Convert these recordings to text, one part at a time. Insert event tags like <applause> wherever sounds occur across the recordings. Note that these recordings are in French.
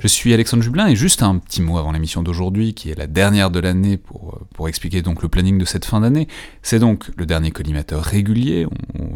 Je suis Alexandre Jublin et juste un petit mot avant l'émission d'aujourd'hui, qui est la dernière de l'année pour, euh, pour expliquer donc le planning de cette fin d'année. C'est donc le dernier collimateur régulier,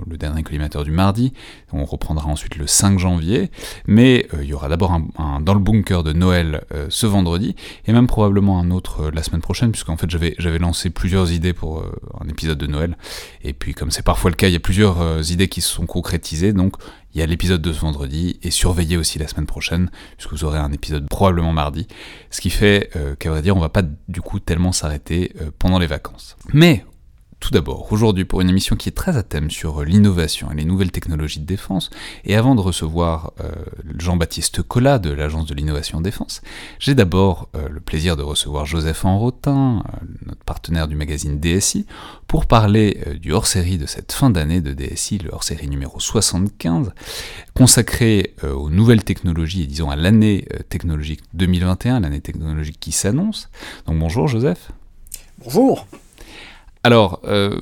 le dernier collimateur du mardi. On reprendra ensuite le 5 janvier, mais euh, il y aura d'abord un, dans le bunker de Noël euh, ce vendredi, et même probablement un autre la semaine prochaine, puisqu'en fait j'avais, j'avais lancé plusieurs idées pour un épisode de Noël, et puis comme c'est parfois le cas, il y a plusieurs idées qui se sont concrétisées, donc il y a l'épisode de ce vendredi, et surveillez aussi la semaine prochaine, puisque vous aurez un épisode probablement mardi, ce qui fait euh, qu'à vrai dire, on va pas du coup tellement s'arrêter euh, pendant les vacances. Mais tout d'abord, aujourd'hui pour une émission qui est très à thème sur l'innovation et les nouvelles technologies de défense, et avant de recevoir euh, Jean-Baptiste Collat de l'Agence de l'innovation défense, j'ai d'abord euh, le plaisir de recevoir Joseph Enrotin, euh, notre partenaire du magazine DSI, pour parler du hors-série de cette fin d'année de DSI, le hors-série numéro 75, consacré aux nouvelles technologies et disons à l'année technologique 2021, l'année technologique qui s'annonce. Donc bonjour Joseph. Bonjour. Alors, euh,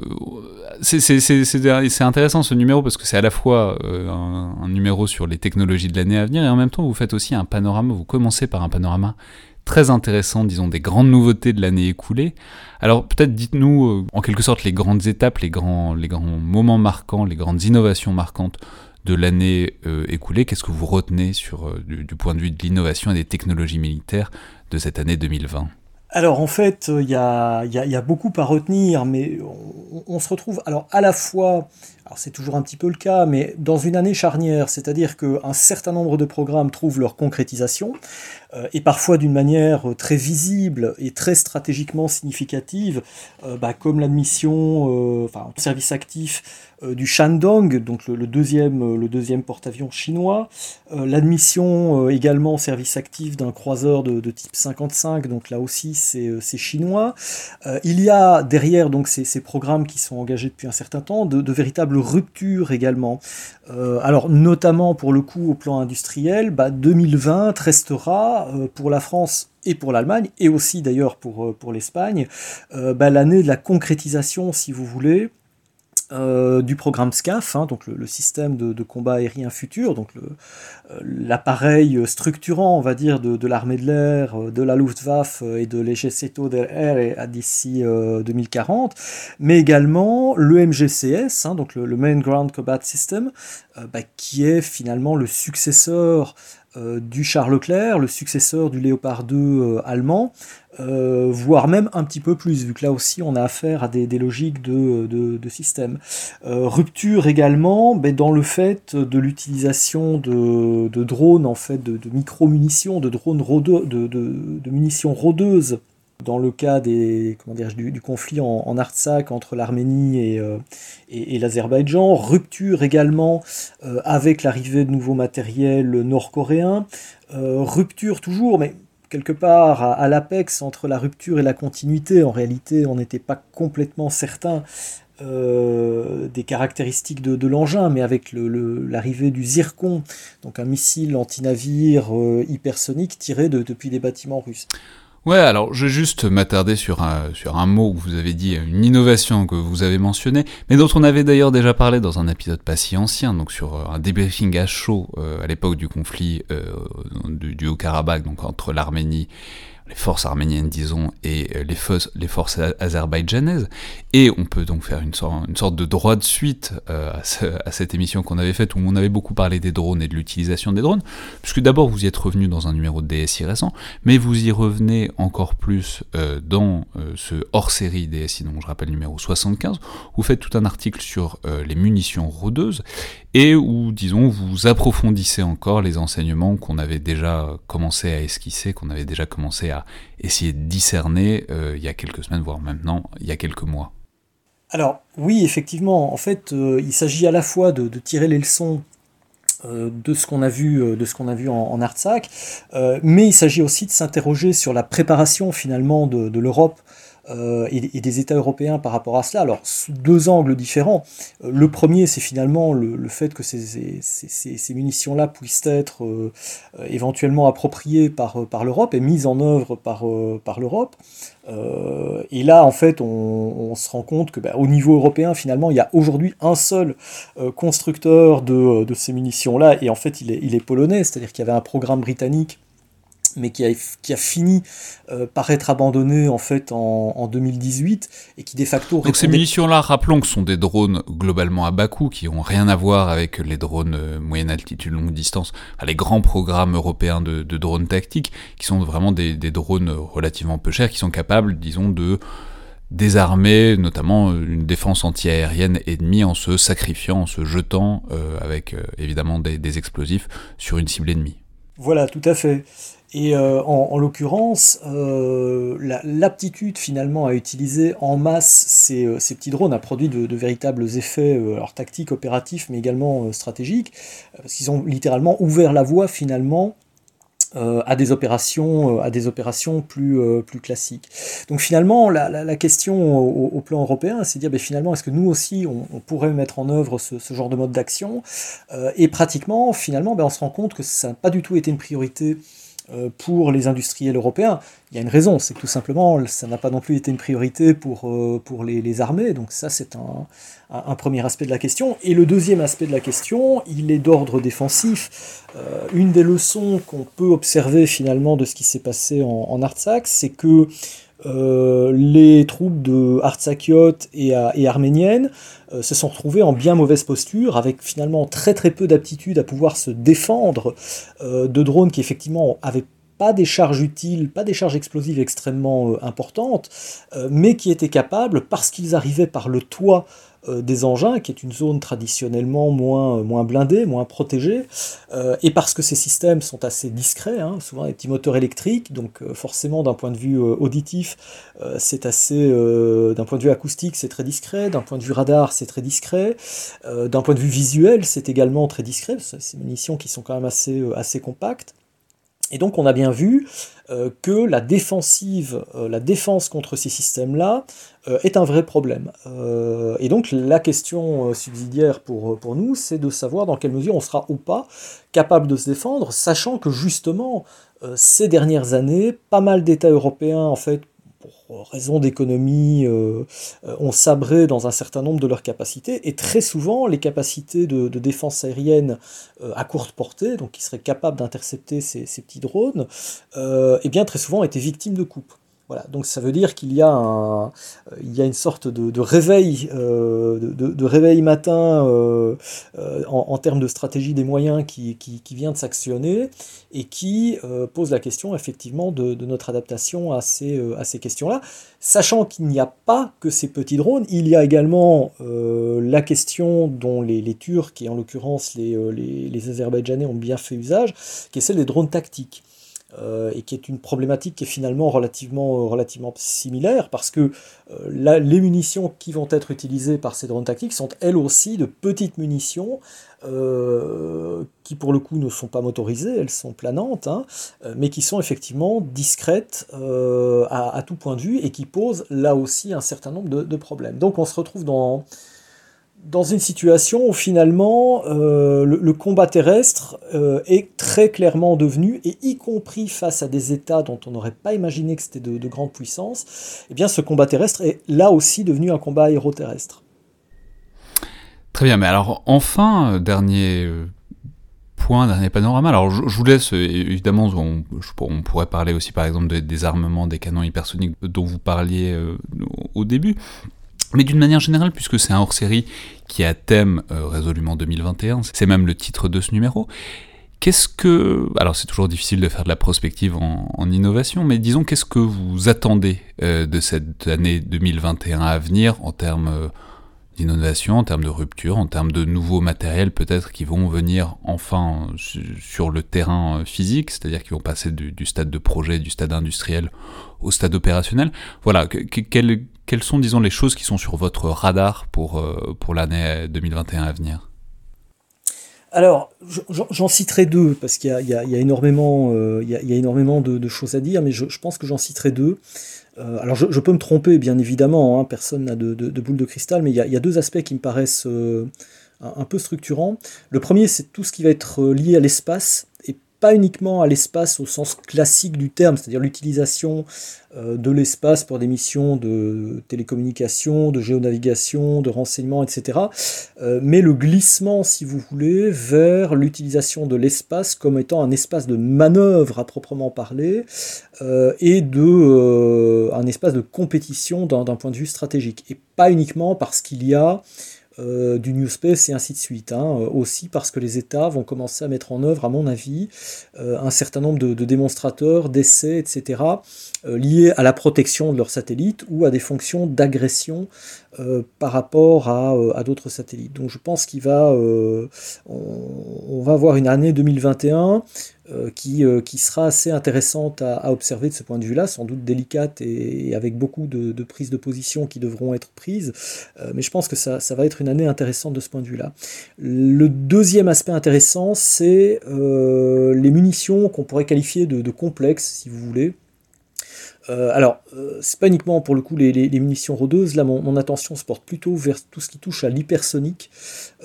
c'est intéressant ce numéro parce que c'est à la fois euh, un, numéro sur les technologies de l'année à venir et en même temps vous faites aussi un panorama, vous commencez par un panorama très intéressant, disons, des grandes nouveautés de l'année écoulée. Alors peut-être dites-nous euh, en quelque sorte les grandes étapes, les grands, les grands moments marquants, les grandes innovations marquantes de l'année écoulée. Qu'est-ce que vous retenez sur, du, du point de vue de l'innovation et des technologies militaires de cette année 2020 alors en fait, il y a, beaucoup à retenir, mais on, se retrouve alors à la fois, c'est toujours un petit peu le cas, mais dans une année charnière, c'est-à-dire qu'un certain nombre de programmes trouvent leur concrétisation, euh, et parfois d'une manière très visible et très stratégiquement significative, euh, bah, comme l'admission, euh, enfin service actif euh, du Shandong, donc le, deuxième, euh, porte-avions chinois, euh, l'admission également au service actif d'un croiseur de, type 55, donc là aussi c'est chinois. il y a derrière donc ces, programmes qui sont engagés depuis un certain temps de, véritables ruptures également. alors notamment pour le coup au plan industriel, bah, 2020 restera pour la France et pour l'Allemagne, et aussi d'ailleurs pour, pour l'Espagne, bah, l'année de la concrétisation, si vous voulez, euh, du programme SCAF, hein, donc le, système de, combat aérien futur, donc euh, l'appareil structurant, va dire, de, l'armée de l'air, euh, de la Luftwaffe et de l'Ejército del Air d'ici 2040, mais également le MGCS, hein, donc le, Main Ground Combat System, bah, qui est finalement le successeur du Charles Leclerc, le successeur du Léopard 2 allemand, euh, voire même un petit peu plus, vu que là aussi on a affaire à des, logiques de, de, système. Euh, rupture également ben, dans le fait de l'utilisation de, drones, en fait, de, micro-munitions, de drones de, munitions rôdeuses dans le cas des, comment du, conflit en, Artsakh entre l'Arménie et, euh, et, l'Azerbaïdjan, rupture également avec l'arrivée de nouveaux matériels nord-coréens, rupture toujours, mais quelque part à, l'apex entre la rupture et la continuité. En réalité, on n'était pas complètement certain euh, des caractéristiques de, l'engin, mais avec l'arrivée du Zircon, donc un missile anti-navire euh, hypersonique tiré depuis des bâtiments russes. Ouais, alors je vais juste m'attarder sur un, sur un mot que vous avez dit, une innovation que vous avez mentionné, mais dont on avait d'ailleurs déjà parlé dans un épisode pas si ancien, donc sur euh, un débriefing à chaud euh, à l'époque du conflit euh, du, du Haut-Karabakh, donc entre l'Arménie les forces arméniennes, disons, et euh, les, forces, les forces azerbaïdjanaises. Et on peut donc faire une sorte, de droit de suite euh, à, cette émission qu'on avait faite, où on avait beaucoup parlé des drones et de l'utilisation des drones, puisque d'abord vous y êtes revenu dans un numéro de DSI récent, mais vous y revenez encore plus euh, dans ce hors-série DSI, dont je rappelle numéro 75, où vous faites tout un article sur les munitions rôdeuses, et où, disons, vous approfondissez encore les enseignements qu'on avait déjà commencé à esquisser, qu'on avait déjà commencé à essayer de discerner euh, il y a quelques semaines, voire maintenant il y a quelques mois. Alors oui, effectivement, en fait, euh, il s'agit à la fois de, tirer les leçons euh, de ce qu'on a vu, de ce qu'on a vu en, en mais il s'agit aussi de s'interroger sur la préparation finalement de l'Europe euh, et, des États européens par rapport à cela, alors sous deux angles différents. Euh, le premier, c'est finalement le, fait que ces, munitions-là puissent être euh, éventuellement appropriées par, l'Europe et mises en œuvre par, l'Europe. et là, en fait, on, se rend compte que bah, au niveau européen, finalement, il y a aujourd'hui un seul constructeur de, ces munitions-là, et en fait, il est polonais, c'est-à-dire qu'il y avait un programme britannique mais qui a, qui a fini euh, par être abandonné en fait en, 2018 et qui de facto. Donc ces munitions-là, rappelons que ce sont des drones globalement à bas coût qui ont rien à voir avec les drones euh, moyenne altitude longue distance, les grands programmes européens de, drones tactiques, qui sont vraiment des, drones relativement peu chers, qui sont capables, disons, de désarmer notamment une défense antiaérienne ennemie en se sacrifiant, en se jetant euh, avec évidemment des, des explosifs sur une cible ennemie. Voilà, tout à fait. Et euh, en, l'occurrence, euh, l'aptitude finalement à utiliser en masse ces, euh, petits drones a produit de, véritables effets alors, tactiques, opératifs, mais également stratégiques, parce qu'ils ont littéralement ouvert la voie finalement à des opérations, à des opérations plus, classiques. Donc finalement, la, question au, plan européen, c'est de dire ben, finalement, est-ce que nous aussi, on, pourrait mettre en œuvre ce, genre de mode d'action? Et pratiquement, finalement, ben, on se rend compte que ça n'a pas du tout été une priorité pour les industriels européens. Il y a une raison, c'est que tout simplement, ça n'a pas non plus été une priorité pour, euh, pour les, armées. Donc ça, c'est un, un, premier aspect de la question. Et le deuxième aspect de la question, il est d'ordre défensif. Euh, une des leçons qu'on peut observer finalement de ce qui s'est passé en, en Artsakh, c'est que euh, les troupes de Artsakiot et, et arméniennes euh, se sont retrouvées en bien mauvaise posture, avec finalement très très peu d'aptitude à pouvoir se défendre euh, de drones qui effectivement avaient pas des charges utiles, pas des charges explosives extrêmement importantes, mais qui étaient capables, parce qu'ils arrivaient par le toit euh, des engins, qui est une zone traditionnellement moins, euh, blindée, moins protégée, euh, et parce que ces systèmes sont assez discrets, hein, souvent des petits moteurs électriques, donc forcément d'un point de vue auditif, c'est assez, d'un point de vue acoustique, c'est très discret, d'un point de vue radar, c'est très discret, d'un point de vue visuel, c'est également très discret, des munitions qui sont quand même assez, assez compactes. Et donc on a bien vu euh, que la défensive, euh, la défense contre ces systèmes-là euh, est un vrai problème. et donc la question subsidiaire pour, pour nous, c'est de savoir dans quelle mesure on sera ou pas capable de se défendre, sachant que justement ces dernières années, pas mal d'États européens en fait pour raison d'économie, euh, euh, ont sabré dans un certain nombre de leurs capacités, et très souvent, les capacités de, défense aérienne euh, à courte portée, donc qui seraient capables d'intercepter ces, ces, petits drones, eh bien, très souvent étaient victimes de coupes donc ça veut dire qu'il y, a a une sorte de, réveil, euh, de, réveil matin euh, euh, en, termes de stratégie des moyens qui, vient de s'actionner et qui pose la question effectivement de, notre adaptation à ces, questions-là. Sachant qu'il n'y a pas que ces petits drones, il y a également la question dont les, Turcs et en l'occurrence les Azerbaïdjanais ont bien fait usage, qui est celle des drones tactiques. Euh, et qui est une problématique qui est finalement relativement, euh, relativement similaire parce que euh, les munitions qui vont être utilisées par ces drones tactiques sont elles aussi de petites munitions qui pour le coup ne sont pas motorisées, elles sont planantes, hein, mais qui sont effectivement discrètes à, tout point de vue et qui posent là aussi un certain nombre de problèmes. Donc on se retrouve dans dans une situation où finalement euh, le, combat terrestre euh, est très clairement devenu, et y compris face à des États dont on n'aurait pas imaginé que c'était de, de grandes puissances, eh bien ce combat terrestre est là aussi devenu un combat aéroterrestre. Très bien, mais alors enfin, euh, dernier point, dernier panorama. Alors je, vous laisse, évidemment, on, pourrait parler aussi par exemple des armements, des canons hypersoniques dont vous parliez au début. Mais d'une manière générale, puisque c'est un hors-série qui a thème euh, résolument 2021, c'est même le titre de ce numéro, qu'est-ce que... Alors c'est toujours difficile de faire de la prospective en, innovation, mais disons qu'est-ce que vous attendez euh, de cette année 2021 à venir en termes euh, d'innovation, en termes de rupture, en termes de nouveaux matériels peut-être qui vont venir enfin sur le terrain physique, c'est-à-dire qui vont passer du, stade de projet, du stade industriel au stade opérationnel? Voilà, quel, quelles sont, disons, les choses qui sont sur votre radar pour, euh, pour l'année 2021 à venir? Alors, j'en citerai deux, parce qu'il y, a énormément, il y a, énormément de, choses à dire, mais je, pense que j'en citerai deux. Euh, alors, je, peux me tromper, bien évidemment, hein, personne n'a de, boule de cristal, mais il y, a, deux aspects qui me paraissent euh, un, peu structurants. Le premier, c'est tout ce qui va être lié à l'espace, pas uniquement à l'espace au sens classique du terme, c'est-à-dire l'utilisation euh, de l'espace pour des missions de télécommunication, de géonavigation, de renseignement, etc. Euh, mais le glissement, si vous voulez, vers l'utilisation de l'espace comme étant un espace de manœuvre à proprement parler euh, et de un espace de compétition d'un point de vue stratégique. Et pas uniquement parce qu'il y a euh, du New Space et ainsi de suite. Hein. Euh, aussi parce que les États vont commencer à mettre en œuvre, à mon avis, euh, un certain nombre de, démonstrateurs, d'essais, etc., liés à la protection de leurs satellites ou à des fonctions d'agression par rapport à, d'autres satellites. Donc je pense qu'il va, on, va avoir une année 2021 euh, qui, euh, qui, sera assez intéressante à, observer de ce point de vue-là, sans doute délicate et, avec beaucoup de, prises de position qui devront être prises, euh, mais je pense que ça, ça, va être une année intéressante de ce point de vue-là. Le deuxième aspect intéressant, c'est les munitions qu'on pourrait qualifier de complexes, si vous voulez. Euh, alors, euh, c'est pas uniquement pour le coup les, munitions rôdeuses, là mon, attention se porte plutôt vers tout ce qui touche à l'hypersonique,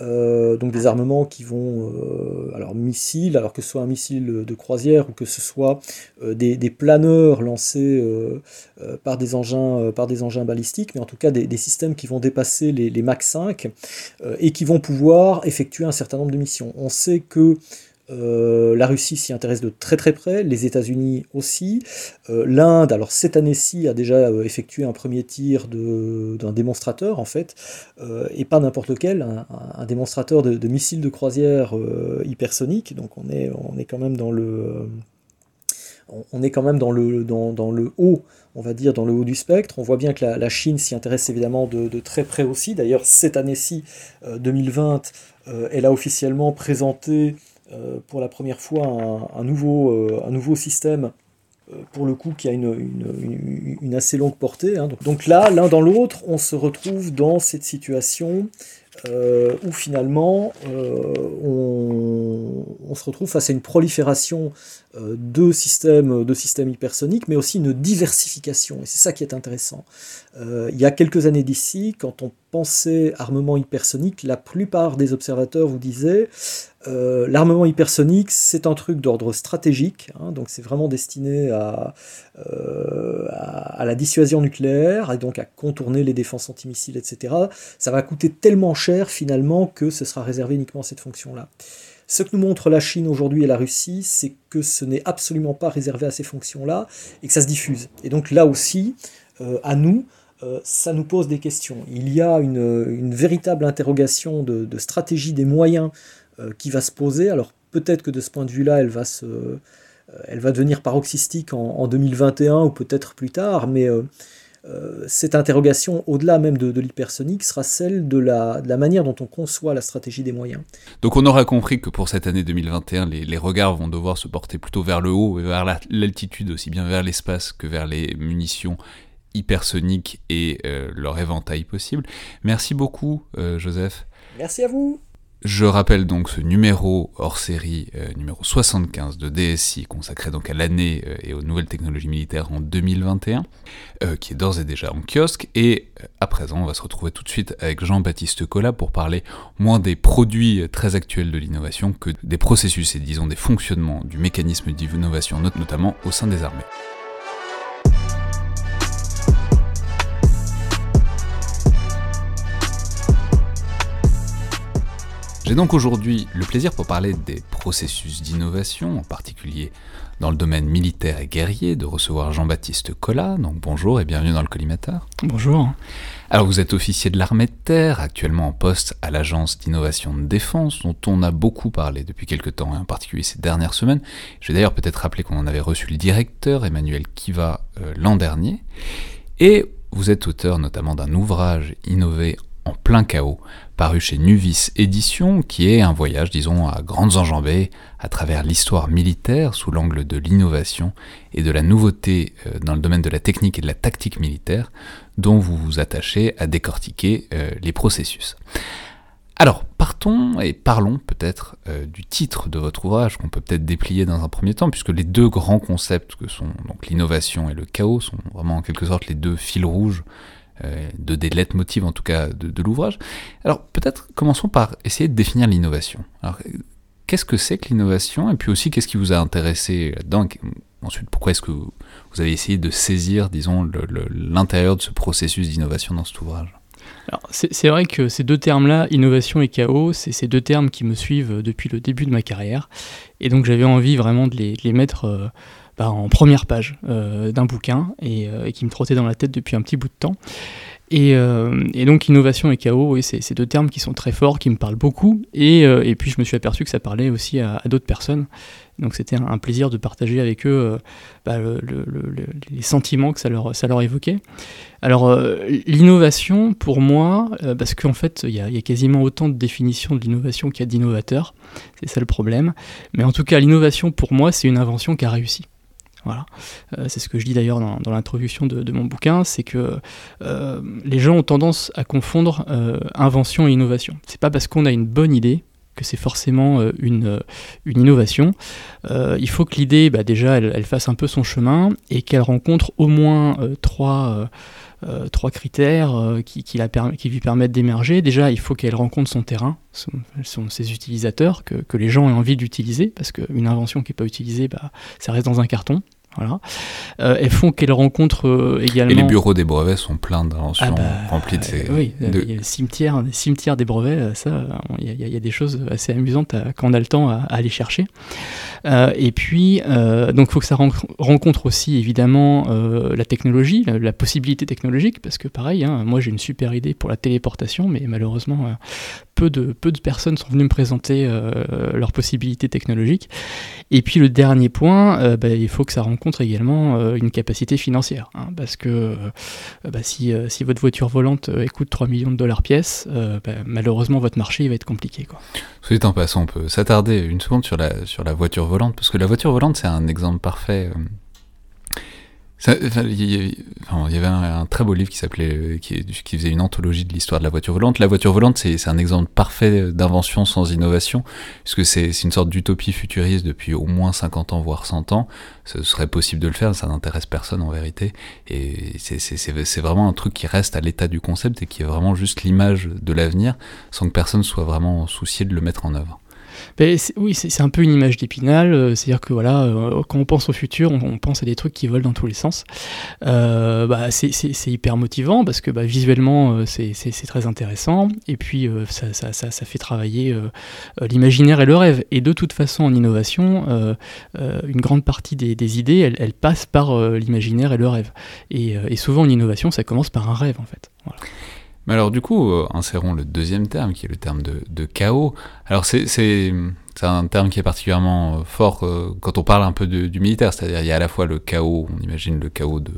euh, donc des armements qui vont, alors missiles, alors que ce soit un missile de croisière ou que ce soit des, planeurs lancés par, des engins, par des engins balistiques, mais en tout cas des, systèmes qui vont dépasser les, les Mach 5 et qui vont pouvoir effectuer un certain nombre de missions. On sait que euh, la Russie s'y intéresse de très très près, les États-Unis aussi. Euh, L'Inde, alors cette année-ci, a déjà euh, effectué un premier tir d'un démonstrateur en fait, et pas n'importe lequel, un, démonstrateur de, missiles de croisière hypersonique. Donc on est, on est quand même dans le on est quand même dans le, dans, le haut, on va dire, dans le haut du spectre. On voit bien que la, Chine s'y intéresse évidemment de, de, très près aussi. D'ailleurs, cette année-ci, 2020, elle a officiellement présenté pour la première fois un, nouveau, euh, un nouveau système euh, pour le coup qui a une, assez longue portée. Hein. Donc, là, l'un dans l'autre, on se retrouve dans cette situation où finalement on, se retrouve face à une prolifération de systèmes, de systèmes hypersoniques, mais aussi une diversification. Et c'est ça qui est intéressant. il y a quelques années d'ici, quand on pensait armement hypersonique, la plupart des observateurs vous disaient euh, l'armement hypersonique, c'est un truc d'ordre stratégique, hein, donc c'est vraiment destiné euh, à, la dissuasion nucléaire et donc à contourner les défenses antimissiles, etc. Ça va coûter tellement cher finalement que ce sera réservé uniquement à cette fonction-là. Ce que nous montre la Chine aujourd'hui et la Russie, c'est que ce n'est absolument pas réservé à ces fonctions-là et que ça se diffuse. Et donc là aussi, euh, à nous, ça nous pose des questions. Il y a une, véritable interrogation de, stratégie des moyens euh, qui va se poser. Alors peut-être que de ce point de vue-là, elle va se, euh, elle va devenir paroxystique en, 2021 ou peut-être plus tard, mais euh, cette interrogation, au-delà même de, l'hypersonique, sera celle de la, de la, manière dont on conçoit la stratégie des moyens. Donc on aura compris que pour cette année 2021, les, les regards vont devoir se porter plutôt vers le haut, vers l'altitude, aussi bien vers l'espace que vers les munitions hypersoniques et leur éventail possible. Merci beaucoup, Joseph. Merci à vous. Je rappelle donc ce numéro hors série, euh, numéro 75 de DSI, consacré donc à l'année euh, et aux nouvelles technologies militaires en 2021, euh, qui est d'ores et déjà en kiosque. Et à présent, on va se retrouver tout de suite avec Jean-Baptiste Collat pour parler moins des produits très actuels de l'innovation que des processus et disons des fonctionnements du mécanisme d'innovation, notamment au sein des armées. J'ai donc aujourd'hui le plaisir pour parler des processus d'innovation, en particulier dans le domaine militaire et guerrier, de recevoir Jean-Baptiste Collat. Donc bonjour et bienvenue dans le collimateur. Bonjour. Alors vous êtes officier de l'armée de terre, actuellement en poste à l'agence d'innovation de défense, dont on a beaucoup parlé depuis quelques temps, et en particulier ces dernières semaines. Je vais d'ailleurs peut-être rappeler qu'on en avait reçu le directeur, Emmanuel Kiva, euh, l'an dernier. Et vous êtes auteur notamment d'un ouvrage innové en plein chaos, paru chez Nuvis Édition, qui est un voyage, disons, à grandes enjambées à travers l'histoire militaire sous l'angle de l'innovation et de la nouveauté euh, dans le domaine de la technique et de la tactique militaire, dont vous vous attachez à décortiquer euh, les processus. Alors, partons et parlons peut-être euh, du titre de votre ouvrage qu'on peut peut-être déplier dans un premier temps, puisque les deux grands concepts que sont l'innovation et le chaos sont vraiment en quelque sorte les deux fils rouges de des leitmotivs en tout cas de, de l'ouvrage. Alors peut-être commençons par essayer de définir l'innovation. Alors qu'est-ce que c'est que l'innovation? Et puis aussi qu'est-ce qui vous a intéressé là-dedans? Ensuite, pourquoi est-ce que vous avez essayé de saisir, disons, l'intérieur de ce processus d'innovation dans cet ouvrage? C'est vrai que ces deux termes-là, innovation et chaos, c'est ces deux termes qui me suivent depuis le début de ma carrière. Et donc j'avais envie vraiment de les, mettre euh, bah, en première page euh, d'un bouquin et, euh, et, qui me trottait dans la tête depuis un petit bout de temps. Euh, et, donc innovation et chaos, oui, c'est deux termes qui sont très forts, qui me parlent beaucoup. Et, euh, puis je me suis aperçu que ça parlait aussi à, d'autres personnes. Donc c'était un, plaisir de partager avec eux euh, bah, les sentiments que ça leur, ça leur évoquait. Alors l'innovation, pour moi, parce qu'en fait il y, y, a quasiment autant de définitions de l'innovation qu'il y a d'innovateurs, c'est ça le problème. Mais en tout cas l'innovation, pour moi, c'est une invention qui a réussi. Voilà. Euh, c'est ce que je dis d'ailleurs dans, l'introduction de, mon bouquin, c'est que euh, les gens ont tendance à confondre euh, invention et innovation. C'est pas parce qu'on a une bonne idée que c'est forcément une, innovation. il faut que l'idée, bah, déjà, elle, fasse un peu son chemin et qu'elle rencontre au moins trois, critères qui, lui permettent d'émerger. Déjà, il faut qu'elle rencontre son terrain, ses utilisateurs, que, que, les gens aient envie d'utiliser, parce qu'une invention qui n'est pas utilisée, bah, ça reste dans un carton. Voilà. Euh, elles font qu'elles rencontrent également. Euh, Et les bureaux des brevets sont pleins d'inventions ah bah, remplis de ces. oui, il y a le cimetière, des brevets, euh, ça, il y, a des choses assez amusantes quand on a le temps à, aller chercher. et puis, donc, il faut que ça rencontre aussi évidemment la technologie, la, possibilité technologique, parce que pareil, hein, moi j'ai une super idée pour la téléportation, mais malheureusement, peu de, peu de personnes sont venues me présenter leurs possibilités technologiques. Et puis le dernier point, bah, il faut que ça rencontre également euh, une capacité financière. Hein, parce que euh, bah, si, euh, si, votre voiture volante coûte 3 millions de dollars pièce, bah, malheureusement votre marché il va être compliqué. Soit en passant, on peut s'attarder une seconde sur la, sur la voiture volante, parce que la voiture volante c'est un exemple parfait il, y avait un, très beau livre qui s'appelait, qui, qui, faisait une anthologie de l'histoire de la voiture volante. La voiture volante, c'est un exemple parfait d'invention sans innovation, puisque c'est une sorte d'utopie futuriste depuis au moins 50 ans, voire 100 ans. Ce serait possible de le faire, ça n'intéresse personne en vérité. Et c'est vraiment un truc qui reste à l'état du concept et qui est vraiment juste l'image de l'avenir, sans que personne soit vraiment soucié de le mettre en œuvre oui, c'est un peu une image d'épinal, euh, c'est-à-dire que voilà, euh, quand on pense au futur, on, pense à des trucs qui volent dans tous les sens. Euh, bah, c'est hyper motivant parce que bah, visuellement, c'est très intéressant, et puis ça, fait travailler l'imaginaire et le rêve. Et de toute façon, en innovation, une grande partie des, idées, elles, passent par l'imaginaire et le rêve. Et, souvent, en innovation, ça commence par un rêve, en fait. Mais alors du coup, euh, insérons le deuxième terme, qui est le terme de, chaos. Alors c'est un terme qui est particulièrement euh, fort euh, quand on parle un peu du militaire, c'est-à-dire il y a à la fois le chaos, on imagine le chaos de,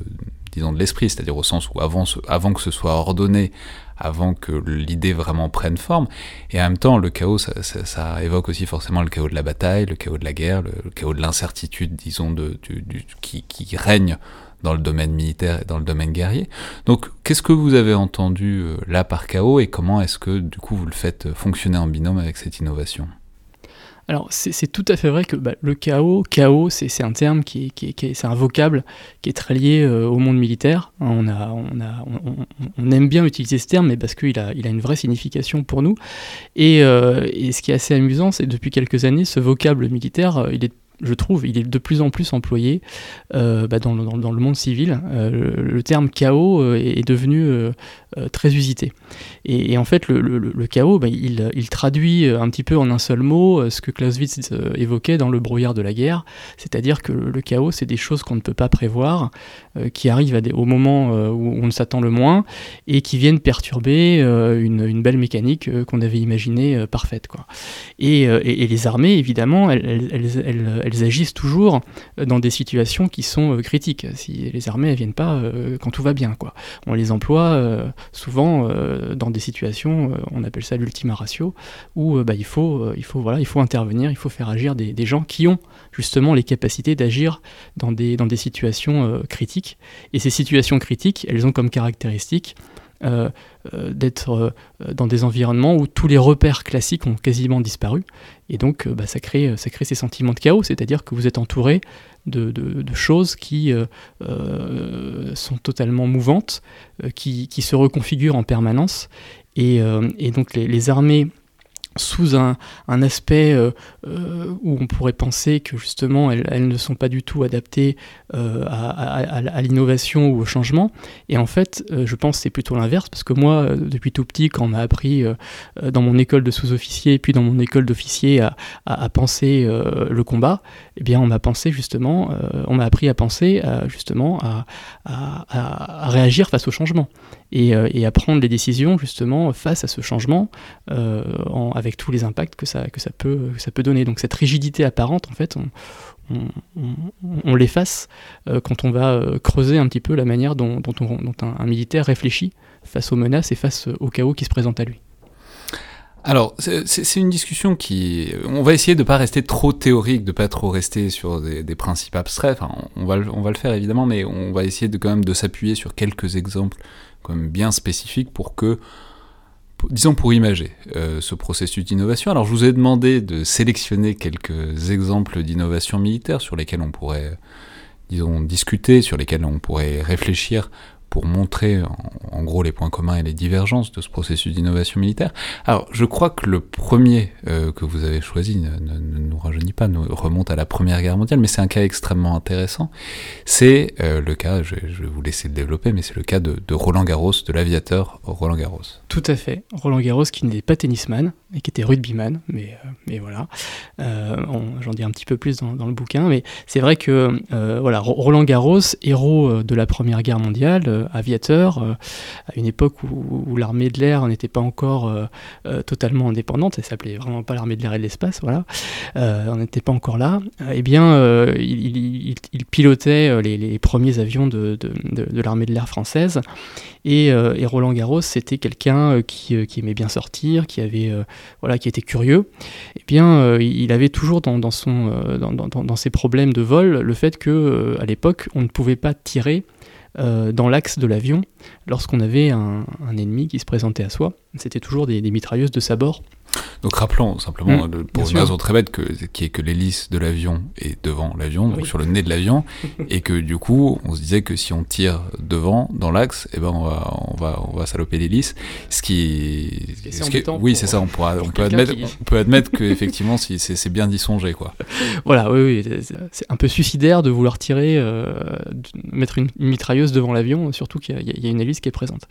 disons, de l'esprit, c'est-à-dire au sens où avant, avant que ce soit ordonné, avant que l'idée vraiment prenne forme, et en même temps le chaos, ça, évoque aussi forcément le chaos de la bataille, le chaos de la guerre, le, chaos de l'incertitude, disons, de, qui, qui règne dans le domaine militaire et dans le domaine guerrier. Donc, qu'est-ce que vous avez entendu euh, là par chaos et comment est-ce que du coup vous le faites euh, fonctionner en binôme avec cette innovation? Alors c'est tout à fait vrai que bah, le chaos, chaos, c'est un terme qui est, qui un vocable qui est très lié euh, au monde militaire. On, a, on, a, on, aime bien utiliser ce terme, mais parce qu'il a, il a une vraie signification pour nous. Et, et ce qui est assez amusant, c'est depuis quelques années, ce vocable militaire, il est je trouve, il est de plus en plus employé euh, bah, dans, le monde civil. Euh, le, terme chaos euh, est, devenu très usité. Et, en fait, le, chaos, bah, il, traduit un petit peu en un seul mot ce que Clausewitz évoquait dans le brouillard de la guerre, c'est-à-dire que le, chaos, c'est des choses qu'on ne peut pas prévoir, qui arrivent au moment où on ne s'attend le moins, et qui viennent perturber une, belle mécanique qu'on avait imaginée parfaite. Et, les armées, évidemment, elles agissent toujours euh, dans des situations qui sont euh, critiques. Si les armées ne viennent pas euh, quand tout va bien, quoi. On les emploie souvent dans des situations, on appelle ça l'ultima ratio, où bah, il, faut, il, faut, voilà, il faut intervenir, il faut faire agir des, gens qui ont justement les capacités d'agir dans des, dans des situations critiques. Et ces situations critiques, elles ont comme caractéristique d'être dans des environnements où tous les repères classiques ont quasiment disparu. Et donc, bah, ça, crée, ces sentiments de chaos, c'est-à-dire que vous êtes entouré de, choses qui sont totalement mouvantes, qui, qui, se reconfigurent en permanence. Et, et donc, les armées sous un, aspect euh, euh, où on pourrait penser que justement elles, ne sont pas du tout adaptées euh, à, l'innovation ou au changement. Et en fait, je pense que c'est plutôt l'inverse, parce que moi, depuis tout petit, quand on m'a appris dans mon école de sous-officier et puis dans mon école d'officier à, penser le combat, eh bien on m'a pensé justement, on m'a appris à penser justement à, réagir face au changement. Et, à prendre les décisions justement face à ce changement en, avec tous les impacts que ça, que ça, peut, ça peut donner. Donc cette rigidité apparente, en fait, on, l'efface euh, quand on va euh, creuser un petit peu la manière dont, dont, un, militaire réfléchit face aux menaces et face au chaos qui se présente à lui. Alors, c'est une discussion qui... On va essayer de ne pas rester trop théorique, de ne pas trop rester sur des, des principes abstraits. Enfin, on va, on va le faire évidemment, mais on va essayer de quand même de s'appuyer sur quelques exemples bien spécifiques pour que disons pour imager euh, ce processus d'innovation. Alors je vous ai demandé de sélectionner quelques exemples d'innovation militaire sur lesquels on pourrait, discuter, sur lesquels on pourrait réfléchir pour montrer en, gros les points communs et les divergences de ce processus d'innovation militaire. Alors, je crois que le premier euh, que vous avez choisi ne, nous rajeunit pas, nous remonte à la Première Guerre mondiale, mais c'est un cas extrêmement intéressant. C'est euh, le cas, je, vais vous laisser le développer, mais c'est le cas de, Roland Garros, de l'aviateur Roland Garros. Tout à fait. Roland Garros qui n'était pas tennisman, et qui était rugbyman, mais, euh, mais voilà. J'en dis un petit peu plus dans, dans le bouquin, mais c'est vrai que voilà, Roland Garros, héros de la Première Guerre mondiale, aviateur, euh, à une époque où, l'armée de l'air n'était pas encore euh, totalement indépendante, elle s'appelait vraiment pas l'armée de l'air et de l'espace, voilà, on n'était pas encore là, eh bien, il, pilotait les, premiers avions de, l'armée de l'air française, et, Roland Garros, c'était quelqu'un qui, aimait bien sortir, qui avait, voilà, qui était curieux. Eh bien, il avait toujours dans, dans, ses problèmes de vol le fait que, à l'époque, on ne pouvait pas tirer euh, dans l'axe de l'avion lorsqu'on avait un, ennemi qui se présentait à soi. C'était toujours des, des mitrailleuses de sabord. Donc rappelons simplement, mm, pour une raison très bête, que, qui est que l'hélice de l'avion est devant l'avion, donc sur le nez de l'avion, <laughs> et que du coup, on se disait que si on tire devant, dans l'axe, eh ben on va, on va, on va saloper l'hélice, ce qui, ce oui, c'est ça, on pourra, on peut admettre, on peut admettre que effectivement, si c'est bien d'y songer, quoi. <laughs> Voilà, oui, oui c'est un peu suicidaire de vouloir tirer, euh, mettre une, mitrailleuse devant l'avion, surtout qu'il y, a une hélice qui est présente.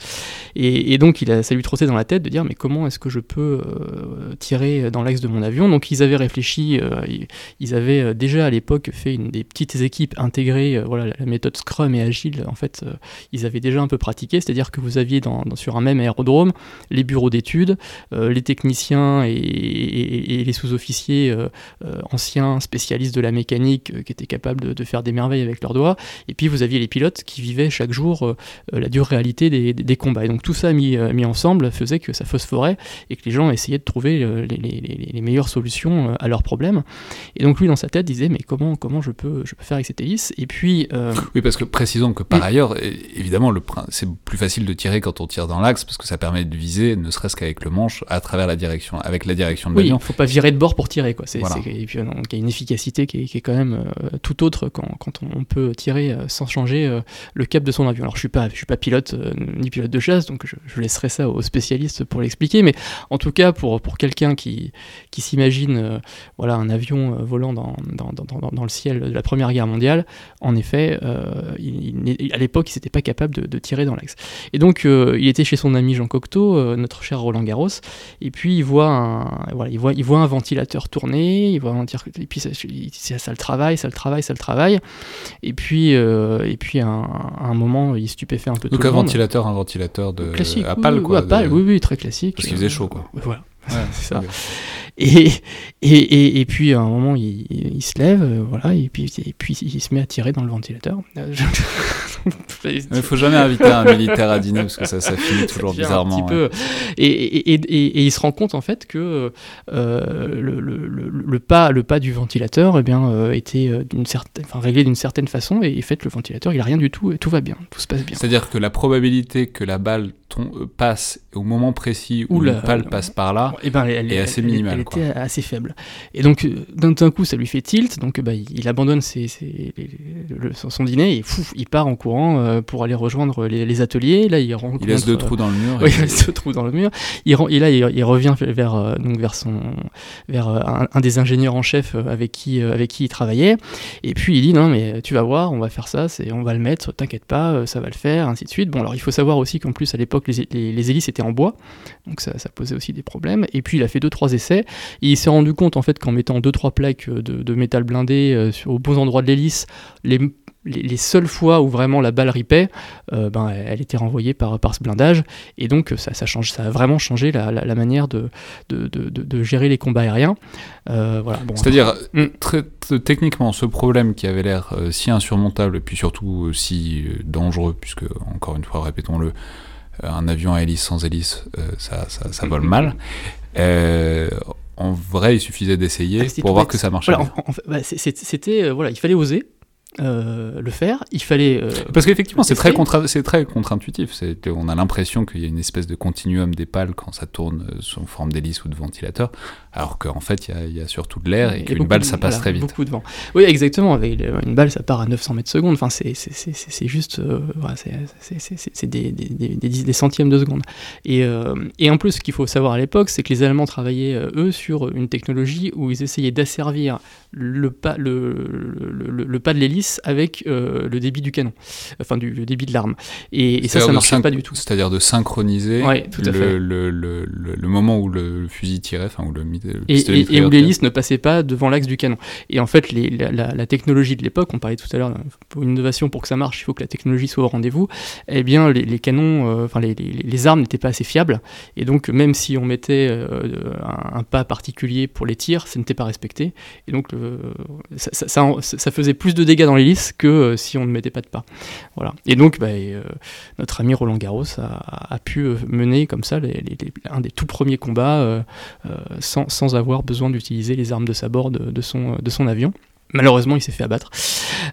Et, donc, il a, ça lui trottait dans la tête de dire, mais comment est-ce que je peux euh, tirer dans l'axe de mon avion? Donc ils avaient réfléchi, euh, ils avaient euh, déjà à l'époque fait une, des petites équipes intégrées, voilà, la méthode Scrum et Agile, en fait, ils avaient déjà un peu pratiqué, c'est-à-dire que vous aviez dans, sur un même aérodrome les bureaux d'études, les techniciens et, les sous-officiers anciens spécialistes de la mécanique qui étaient capables de, faire des merveilles avec leurs doigts, et puis vous aviez les pilotes qui vivaient chaque jour la dure réalité des, combats. Et donc tout ça mis, mis ensemble faisait que ça phosphorait et que les gens essayaient de trouver euh, les, meilleures solutions euh, à leurs problèmes. Et donc lui, dans sa tête, disait, mais comment, comment je, peux, je peux faire avec cette hélice? Et puis... Euh, <laughs> oui, parce que précisons que par ailleurs, évidemment, c'est plus facile de tirer quand on tire dans l'axe, parce que ça permet de viser, ne serait-ce qu'avec le manche, à travers la direction, avec la direction de l'avion. Oui, il ne faut pas virer de bord pour tirer, quoi. Et puis il y a une efficacité qui est, quand même tout autre quand, quand, on peut tirer sans changer le cap de son avion. Alors je suis pas, je suis pas pilote ni pilote de chasse, donc je, je laisserai ça aux spécialistes pour l'expliquer, mais en tout cas pour, pour quelqu'un qui, qui s'imagine euh, voilà, un avion euh, volant dans, dans, dans, dans, le ciel de la Première Guerre mondiale, en effet, euh, il, à l'époque, il n'était pas capable de, de tirer dans l'axe. Et donc, il était chez son ami Jean Cocteau, notre cher Roland Garros, et puis il voit un, voilà, il voit, il voit un ventilateur tourner, il voit un et puis ça, ça, le travaille, ça le travaille, ça le travaille, et puis, et puis à un, moment, il stupéfait un peu donc tout un ventilateur, un ventilateur de classique, à pâle, quoi, oui, oui, très classique. Parce qu'il faisait chaud, quoi. Voilà <laughs> c'est ça. Et, et, et, puis à un moment, il, il se lève, euh, voilà, et puis, et puis il se met à tirer dans le ventilateur. <laughs> il ne faut jamais inviter un militaire à dîner parce que ça, ça finit toujours bizarrement. peu. Et, et, il se rend compte en fait que euh, le, le, le, pas, le pas du ventilateur eh bien, euh, était d'une certaine, enfin, réglé d'une certaine façon, et en fait, le ventilateur, il a rien du tout, et tout va bien, tout se passe bien. C'est-à-dire que la probabilité que la balle passe au moment précis où, le pale passe par là et eh ben, elle, est assez minimale. Était assez faible. Et donc, d'un coup, ça lui fait tilt, donc bah, il, abandonne ses, son dîner et il part en courant pour aller rejoindre les, ateliers. Là, il rencontre. Il laisse deux trous dans le mur. <laughs> Oui, il laisse deux trous dans le mur. Il, et là, il, revient vers, donc vers, son, vers un, des ingénieurs en chef avec qui, avec qui il travaillait. Et puis il dit non, mais tu vas voir, on va faire ça, on va le mettre, t'inquiète pas, ça va le faire, ainsi de suite. Bon, alors il faut savoir aussi qu'en plus, à l'époque, les, les, hélices étaient en bois, donc ça, posait aussi des problèmes. Et puis il a fait deux trois essais, et il s'est rendu compte en fait qu'en mettant deux trois plaques de, métal blindé euh, sur, aux bons endroits de l'hélice, les les, seules fois où vraiment la balle ripait, euh, ben, elle était renvoyée par, par ce blindage. Et donc, ça, ça, change, ça a vraiment changé la, la, manière de de, de, de, gérer les combats aériens. Euh, voilà, bon, C'est-à-dire, hmm. techniquement, ce problème qui avait l'air euh, si insurmontable et puis surtout si dangereux, puisque, encore une fois, répétons-le, un avion à hélice sans hélice, ça, ça, ça, vole mal. En vrai, il suffisait d'essayer ah, pour voir que ça marchait. Bah, c'était, voilà, il fallait oser. Euh, le faire, il fallait. Euh, Parce qu'effectivement, c'est très, c'est très contre-intuitif. On a l'impression qu'il y a une espèce de continuum des pales quand ça tourne euh, sous forme d'hélice ou de ventilateur, alors qu'en fait, il y, a surtout de l'air et qu'une balle, ça passe très vite. Beaucoup de vent. Oui, exactement. Avec une balle, ça part à 900 mètres secondes. Enfin, c'est juste. c'est des, des, des, centièmes de seconde. Et, et en plus, ce qu'il faut savoir à l'époque, c'est que les Allemands travaillaient, eux, sur une technologie où ils essayaient d'asservir le pas, le, le, le pas de l'hélice avec euh, le débit du canon, enfin du, le débit de l'arme. Et, ça, ça marchait pas du tout. C'est-à-dire de synchroniser le, le, le, le, moment où le fusil tirait, enfin où le, pistolet et, et, où l'hélice ne passait pas devant l'axe du canon. Et en fait, les, la, technologie de l'époque, on parlait tout à l'heure, pour une innovation pour que ça marche, il faut que la technologie soit au rendez-vous. Eh bien, les, canons, euh, enfin les, les, armes n'étaient pas assez fiables, et donc même si on mettait euh, un, pas particulier pour les tirs, ça n'était pas respecté, et donc ça, ça, ça faisait plus de dégâts l'hélice que euh, si on ne mettait pas de pas. Voilà. Et donc, bah, euh, notre ami Roland Garros a, pu euh, mener comme ça un des tout premiers combats sans, avoir besoin d'utiliser les armes de sa bord de, son, de son avion. Malheureusement, il s'est fait abattre.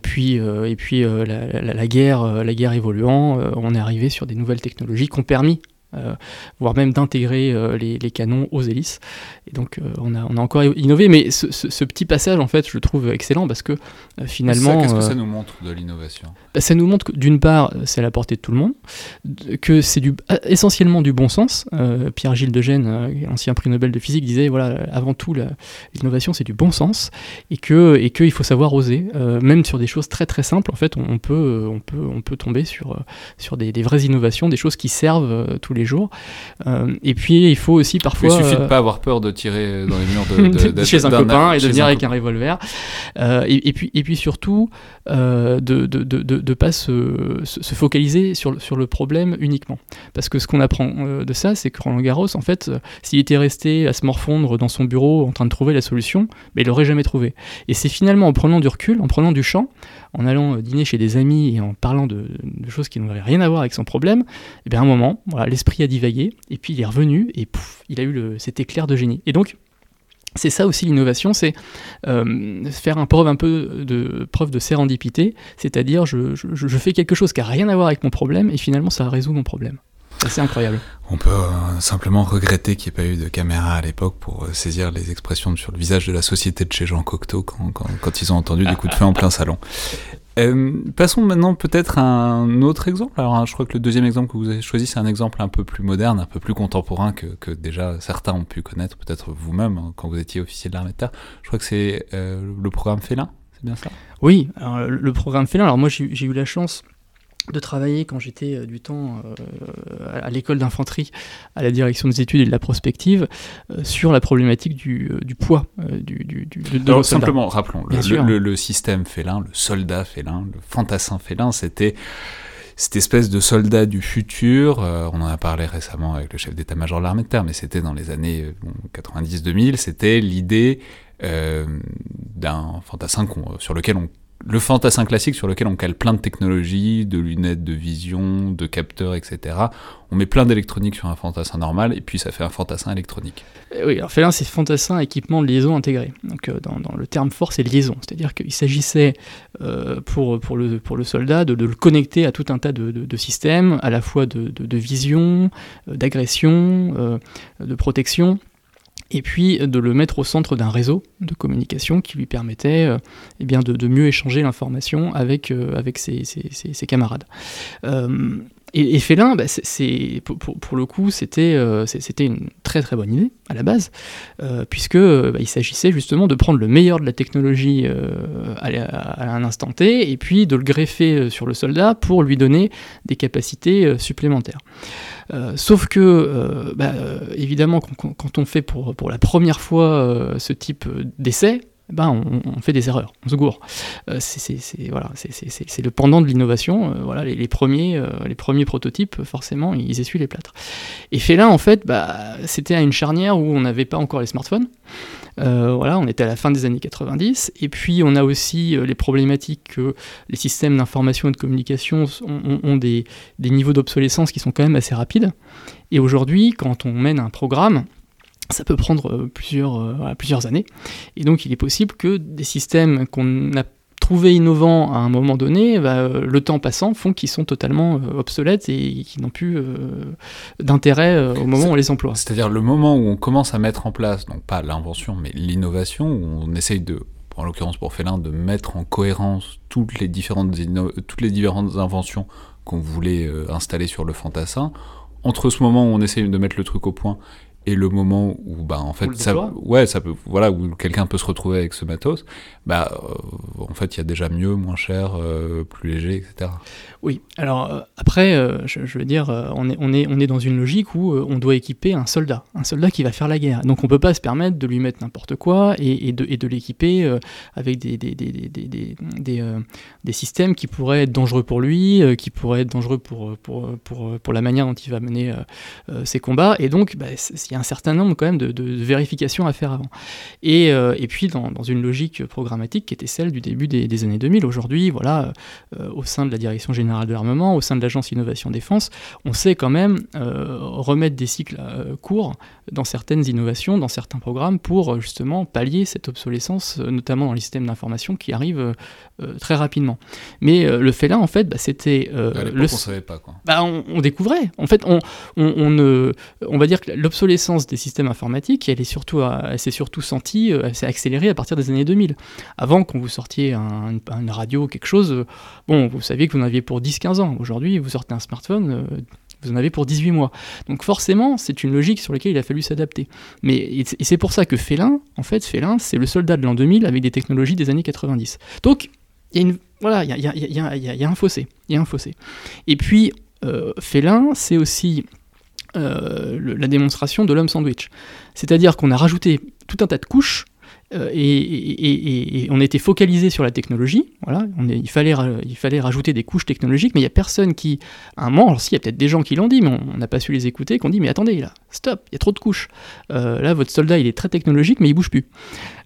Puis, et puis la, guerre, la guerre évoluant, on est arrivé sur des nouvelles technologies qui ont permis voire même d'intégrer euh, les, canons aux hélices. Et donc euh, on, a, on a encore innové, mais ce, petit passage, en fait, je le trouve excellent parce que finalement... Qu'est-ce que ça nous montre de l'innovation? Bah, Ça nous montre que d'une part, c'est à la portée de tout le monde, que c'est du, essentiellement du bon sens. Pierre-Gilles de Gênes, ancien prix Nobel de physique, disait, voilà, avant tout, l'innovation, c'est du bon sens, et qu'il et faut savoir oser, même sur des choses très très simples, en fait, on, peut, on, peut, on peut tomber sur, sur des, des vraies innovations, des choses qui servent tous les jours. Euh, et puis il faut aussi parfois. Il suffit de euh, pas avoir peur de tirer dans les murs de, <laughs> chez un copain et de venir avec un revolver. Euh, et, puis et puis surtout de de ne pas se, se, focaliser sur, sur le problème uniquement. Parce que ce qu'on apprend de ça, c'est que Roland Garros, en fait, s'il était resté à se morfondre dans son bureau en train de trouver la solution, mais il l'aurait jamais trouvé. Et c'est finalement en prenant du recul, en prenant du champ, en allant dîner chez des amis et en parlant de, choses qui n'avaient rien à voir avec son problème, et eh bien à un moment, l'esprit a divagué, et puis il est revenu, et pouf, il a eu le, cet éclair de génie. Et donc, c'est ça aussi l'innovation, c'est euh, faire un preuve un peu de preuve de sérendipité, c'est-à-dire je, fais quelque chose qui n'a rien à voir avec mon problème et finalement ça résout mon problème. C'est incroyable. On peut euh, simplement regretter qu'il n'y ait pas eu de caméra à l'époque pour euh, saisir les expressions sur le visage de la société de chez Jean Cocteau quand, quand ils ont entendu des coups de feu en plein salon. Euh, passons maintenant peut-être à un autre exemple. Alors, hein, je crois que le deuxième exemple que vous avez choisi, c'est un exemple un peu plus moderne, un peu plus contemporain que, que déjà certains ont pu connaître, peut-être vous-même, hein, quand vous étiez officier de l'armée de terre. Je crois que c'est euh, le programme Félin, c'est bien ça? Oui, alors, le programme Félin. Alors, moi, j'ai eu la chance de travailler quand j'étais euh, du temps euh, à l'école d'infanterie à la direction des études et de la prospective euh, sur la problématique du, du poids du, du, de Alors, simplement rappelons le, le, système félin le soldat félin le fantassin félin c'était cette espèce de soldat du futur, on en a parlé récemment avec le chef d'état-major de l'armée de terre, mais c'était dans les années 90-2000, c'était l'idée d'un fantassin sur lequel on le fantassin classique sur lequel on cale plein de technologies, de lunettes de vision, de capteurs, etc. On met plein d'électronique sur un fantassin normal et puis ça fait un fantassin électronique. Euh, oui, alors Félin, c'est fantassin équipement de liaison intégré. Donc euh, dans, le terme fort, c'est liaison. C'est-à-dire qu'il s'agissait euh, pour, pour, le, pour le soldat de, le connecter à tout un tas de, de, systèmes, à la fois de, de vision, d'agression, de protection et puis de le mettre au centre d'un réseau de communication qui lui permettait euh, eh bien de, mieux échanger l'information avec, euh, ses, camarades. Euh, et, Félin, bah, pour, le coup, c'était, une très très bonne idée à la base, puisque bah, il s'agissait justement de prendre le meilleur de la technologie à, un instant T, et puis de le greffer sur le soldat pour lui donner des capacités supplémentaires. Euh, sauf que, euh, bah, euh, évidemment, quand, on fait pour, pour la première fois ce type d'essai, ben on, fait des erreurs, on se gourre. c'est voilà, le pendant de l'innovation. voilà, les, premiers, les premiers prototypes, forcément, ils essuient les plâtres. Et Félin, en fait, bah, c'était à une charnière où on n'avait pas encore les smartphones. Euh, voilà, on était à la fin des années 90. Et puis on a aussi euh, les problématiques que les systèmes d'information et de communication ont, des, niveaux d'obsolescence qui sont quand même assez rapides. Et aujourd'hui, quand on mène un programme, ça peut prendre euh, plusieurs, plusieurs années. Et donc il est possible que des systèmes qu'on a trouvé innovants à un moment donné, bah, euh, le temps passant, font qu'ils sont totalement euh, obsolètes et qui n'ont plus euh, d'intérêt au moment où on les emploie. C'est-à-dire le moment où on commence à mettre en place, donc pas l'invention, mais l'innovation, où on essaye de, en l'occurrence pour Félin, de mettre en cohérence toutes les différentes, toutes les différentes inventions qu'on voulait installer sur le fantassin. Entre ce moment où on essaye de mettre le truc au point et le moment où bah en fait ça ouais ça peut voilà où quelqu'un peut se retrouver avec ce matos bah euh, en fait il y a déjà mieux moins cher euh, plus léger etc oui alors euh, après je, veux dire on est on est dans une logique où on doit équiper un soldat un soldat qui va faire la guerre donc on peut pas se permettre de lui mettre n'importe quoi et, de l'équiper avec des systèmes qui pourraient être dangereux pour lui qui pourraient être dangereux pour la manière dont il va mener ses combats et donc bah, un certain nombre quand même de, vérifications à faire avant. Et, euh, puis dans, une logique programmatique qui était celle du début des, années 2000. Aujourd'hui, voilà, euh, au sein de la Direction Générale de l'Armement, au sein de l'Agence Innovation Défense, on sait quand même euh, remettre des cycles courts dans certaines innovations, dans certains programmes, pour justement pallier cette obsolescence, notamment dans les systèmes d'information qui arrivent très rapidement. Mais le fait là, en fait, bah, c'était... le... on savait pas, quoi. Bah, on, découvrait. En fait, on, on, on va dire que l'obsolescence des systèmes informatiques, elle est surtout, elle s'est surtout sentie, euh, elle s'est accélérée à partir des années 2000. Avant, quand vous sortiez un, une radio ou quelque chose, euh, bon, vous saviez que vous en aviez pour 10-15 ans. Aujourd'hui, vous sortez un smartphone, euh, vous en avez pour 18 mois. Donc forcément, c'est une logique sur laquelle il a fallu s'adapter. Mais c'est pour ça que Félin, en fait, Félin, c'est le soldat de l'an 2000 avec des technologies des années 90. Donc il y a une voilà, il y a, un fossé, il y a un fossé. Et puis Félin, c'est aussi euh, la démonstration de l'homme sandwich. C'est-à-dire qu'on a rajouté tout un tas de couches euh, et, on était focalisé sur la technologie. Voilà, il, fallait, il fallait rajouter des couches technologiques, mais il n'y a personne qui, à un moment, alors si, il y a peut-être des gens qui l'ont dit, mais on n'a pas su les écouter, qui ont dit Mais attendez, là, stop, il y a trop de couches. Euh, là, votre soldat, il est très technologique, mais il bouge plus.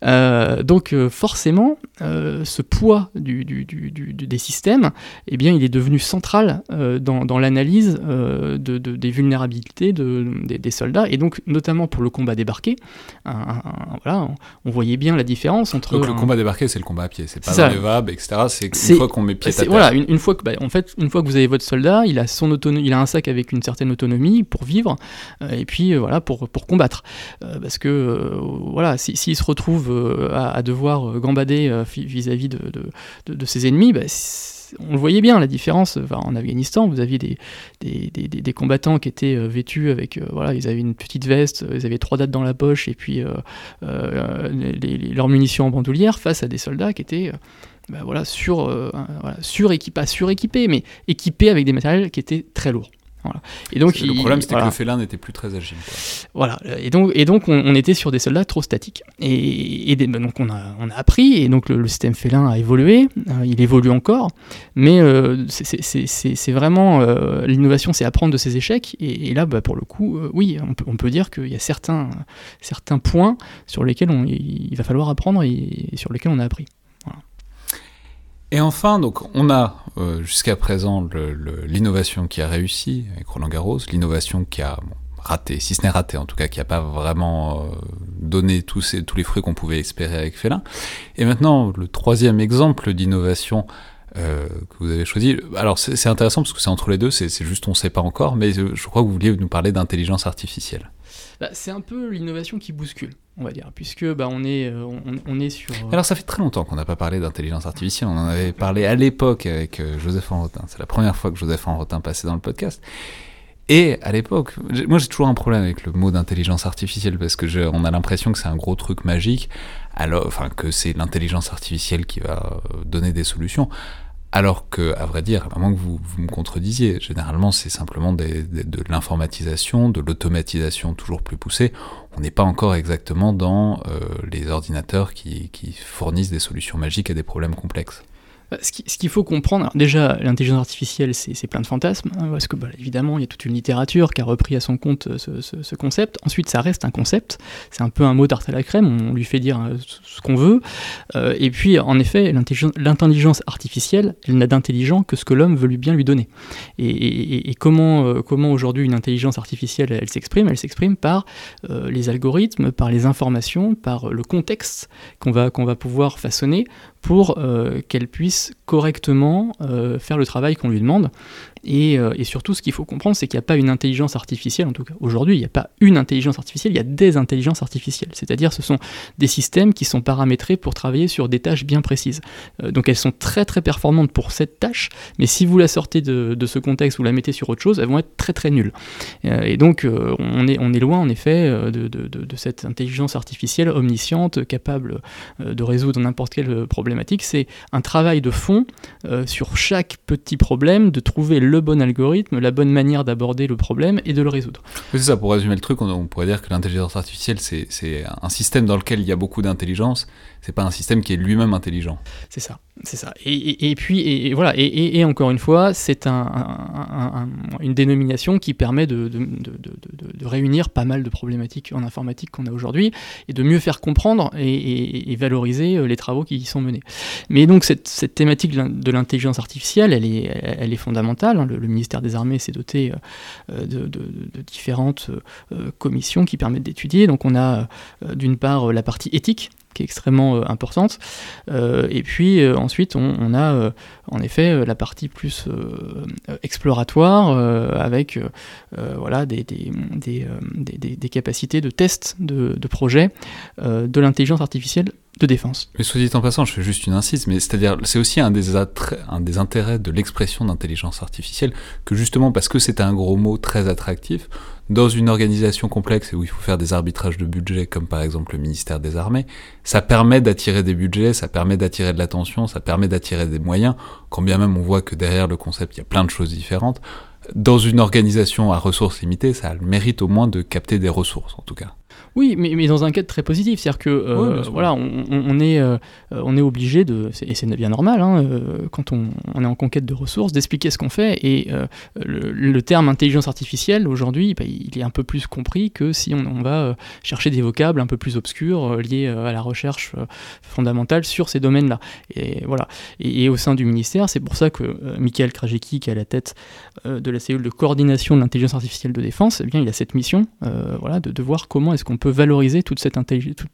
Euh, donc, forcément, ce poids des systèmes, eh bien, il est devenu central dans, l'analyse de, des vulnérabilités des, soldats, et donc, notamment pour le combat débarqué. voilà, on voyait bien la différence entre. Donc le combat débarqué, c'est le combat à pied, c'est pas dans les etc. C'est une fois qu'on met pied à terre. Voilà, une, fois que, bah, en fait, une fois que vous avez votre soldat, il a son autonomie, il a un sac avec une certaine autonomie pour vivre, euh, et puis euh, voilà pour pour combattre, euh, parce que voilà, s'il se retrouve à, devoir gambader vis-à-vis de, de, de, ses ennemis, bah, on le voyait bien la différence. en Afghanistan, vous aviez des, combattants qui étaient euh, vêtus avec, euh, voilà, ils avaient une petite veste, ils avaient trois dates dans la poche et puis euh, leurs munitions en bandoulière face à des soldats qui étaient bah, voilà, sur, voilà, pas suréquipés, mais équipés avec des matériels qui étaient très lourds. Et donc, le problème, c'était que le félin n'était plus très agile. Voilà. Et donc, et donc on, était sur des soldats trop statiques. Et, donc, on a, on a appris, et donc le, système félin a évolué, euh, il évolue encore, mais euh, c'est vraiment. Euh, l'innovation, c'est apprendre de ses échecs. Et, là, bah, pour le coup, oui, on peut, on peut dire qu'il y a certains, certains points sur lesquels il va falloir apprendre et, sur lesquels on a appris. Et enfin, donc, on a euh, jusqu'à présent l'innovation qui a réussi avec Roland Garros, l'innovation qui a raté, si ce n'est raté en tout cas, qui n'a pas vraiment euh, donné tous, tous les fruits qu'on pouvait espérer avec Félin. Et maintenant, le troisième exemple d'innovation euh, que vous avez choisi. Alors c'est intéressant parce que c'est entre les deux, c'est juste on ne sait pas encore, mais je crois que vous vouliez nous parler d'intelligence artificielle. Bah, c'est un peu l'innovation qui bouscule, on va dire, puisque bah, on, est, euh, on, est sur... Alors ça fait très longtemps qu'on n'a pas parlé d'intelligence artificielle, on en avait parlé à l'époque avec Joseph Enrotin, c'est la première fois que Joseph Enrotin passait dans le podcast, et à l'époque, moi j'ai toujours un problème avec le mot d'intelligence artificielle parce que on a l'impression que c'est un gros truc magique, alors, enfin que c'est l'intelligence artificielle qui va euh, donner des solutions. Alors que, à vrai dire, à moins que vous, me contredisiez, généralement c'est simplement de l'informatisation, de l'automatisation toujours plus poussée. On n'est pas encore exactement dans euh, les ordinateurs qui, qui fournissent des solutions magiques à des problèmes complexes. Bah, ce qu'il faut comprendre, déjà, l'intelligence artificielle, c'est plein de fantasmes, hein, parce que bah, évidemment, il y a toute une littérature qui a repris à son compte euh, ce, concept. Ensuite, ça reste un concept, c'est un peu un mot tarte à la crème, on lui fait dire euh, ce qu'on veut. Euh, et puis, en effet, l'intelligence artificielle, elle n'a d'intelligent que ce que l'homme veut lui bien lui donner. Et, comment, aujourd'hui une intelligence artificielle, elle s'exprime? Elle s'exprime par les algorithmes, par les informations, par le contexte qu'on va pouvoir façonner pour euh, qu'elle puisse correctement euh, faire le travail qu'on lui demande. Euh, et, surtout, ce qu'il faut comprendre, c'est qu'il n'y a pas une intelligence artificielle, en tout cas aujourd'hui, il n'y a pas une intelligence artificielle, il y a des intelligences artificielles. C'est-à-dire, ce sont des systèmes qui sont paramétrés pour travailler sur des tâches bien précises. Euh, donc, elles sont très très performantes pour cette tâche, mais si vous la sortez de, ce contexte, vous la mettez sur autre chose, elles vont être très très nulles. Euh, et donc, on, est, loin, en effet, de, de, cette intelligence artificielle omnisciente, capable de résoudre n'importe quelle problématique. C'est un travail de fond sur chaque petit problème, de trouver le bon algorithme, la bonne manière d'aborder le problème et de le résoudre. c'est ça, pour résumer le truc, on, pourrait dire que l'intelligence artificielle, c'est un système dans lequel il y a beaucoup d'intelligence, c'est pas un système qui est lui-même intelligent. C'est ça, c'est ça. Et, puis, et, voilà, et, encore une fois, c'est un, une dénomination qui permet de, réunir pas mal de problématiques en informatique qu'on a aujourd'hui et de mieux faire comprendre et, valoriser euh, les travaux qui y sont menés. Mais donc, cette, cette thématique de l'intelligence artificielle, elle est, elle est fondamentale. Hein. Le, ministère des Armées s'est doté euh, de, différentes euh, commissions qui permettent d'étudier. Donc, on a d'une part la partie éthique qui est extrêmement euh, importante. Euh, et puis euh, ensuite, on, a en effet la partie plus exploratoire avec voilà, des, des, des, des, capacités de test de, projet de l'intelligence artificielle de défense. Mais soit dit en passant, je fais juste une incise, mais c'est-à-dire, c'est aussi un des, un des intérêts de l'expression d'intelligence artificielle, que justement parce que c'est un gros mot très attractif, dans une organisation complexe et où il faut faire des arbitrages de budget, comme par exemple le ministère des Armées, ça permet d'attirer des budgets, ça permet d'attirer de l'attention, ça permet d'attirer des moyens, quand bien même on voit que derrière le concept, il y a plein de choses différentes. Dans une organisation à ressources limitées, ça mérite au moins de capter des ressources, en tout cas. Oui, mais, mais, dans un cadre très positif, c'est-à-dire que euh, voilà, on, est, euh, on est obligé de, et c'est bien normal, hein, euh, quand on, est en conquête de ressources, d'expliquer ce qu'on fait. Et le, terme intelligence artificielle aujourd'hui, bah, il est un peu plus compris que si on, va chercher des vocables un peu plus obscurs liés à la recherche fondamentale sur ces domaines-là. Et voilà. Et, au sein du ministère, c'est pour ça que Michael Krajewski, qui est à la tête de la cellule de coordination de l'intelligence artificielle de défense, eh bien, il a cette mission, voilà, de, de voir comment est-ce qu'on peut valoriser toute cette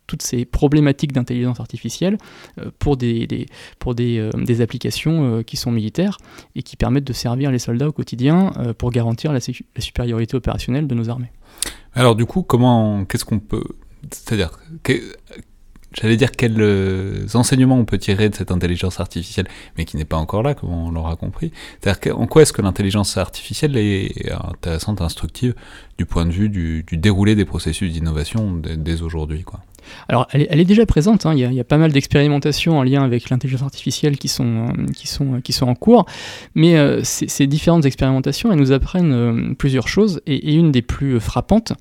toutes ces problématiques d'intelligence artificielle euh, pour des, pour des, euh, applications euh, qui sont militaires et qui permettent de servir les soldats au quotidien pour garantir la, la supériorité opérationnelle de nos armées. Alors du coup, comment, qu'est-ce qu'on peut, c'est-à-dire, j'allais dire quels euh, enseignements on peut tirer de cette intelligence artificielle, mais qui n'est pas encore là, comme on l'aura compris. C'est-à-dire en quoi est-ce que l'intelligence artificielle est intéressante, instructive, du point de vue du, déroulé des processus d'innovation dès aujourd'hui, quoi? Alors, elle est, déjà présente. Hein. Il, y a, pas mal d'expérimentations en lien avec l'intelligence artificielle qui sont, euh, qui, sont, qui sont en cours. Mais euh, ces, différentes expérimentations, elles nous apprennent euh, plusieurs choses. Et, une des plus frappantes,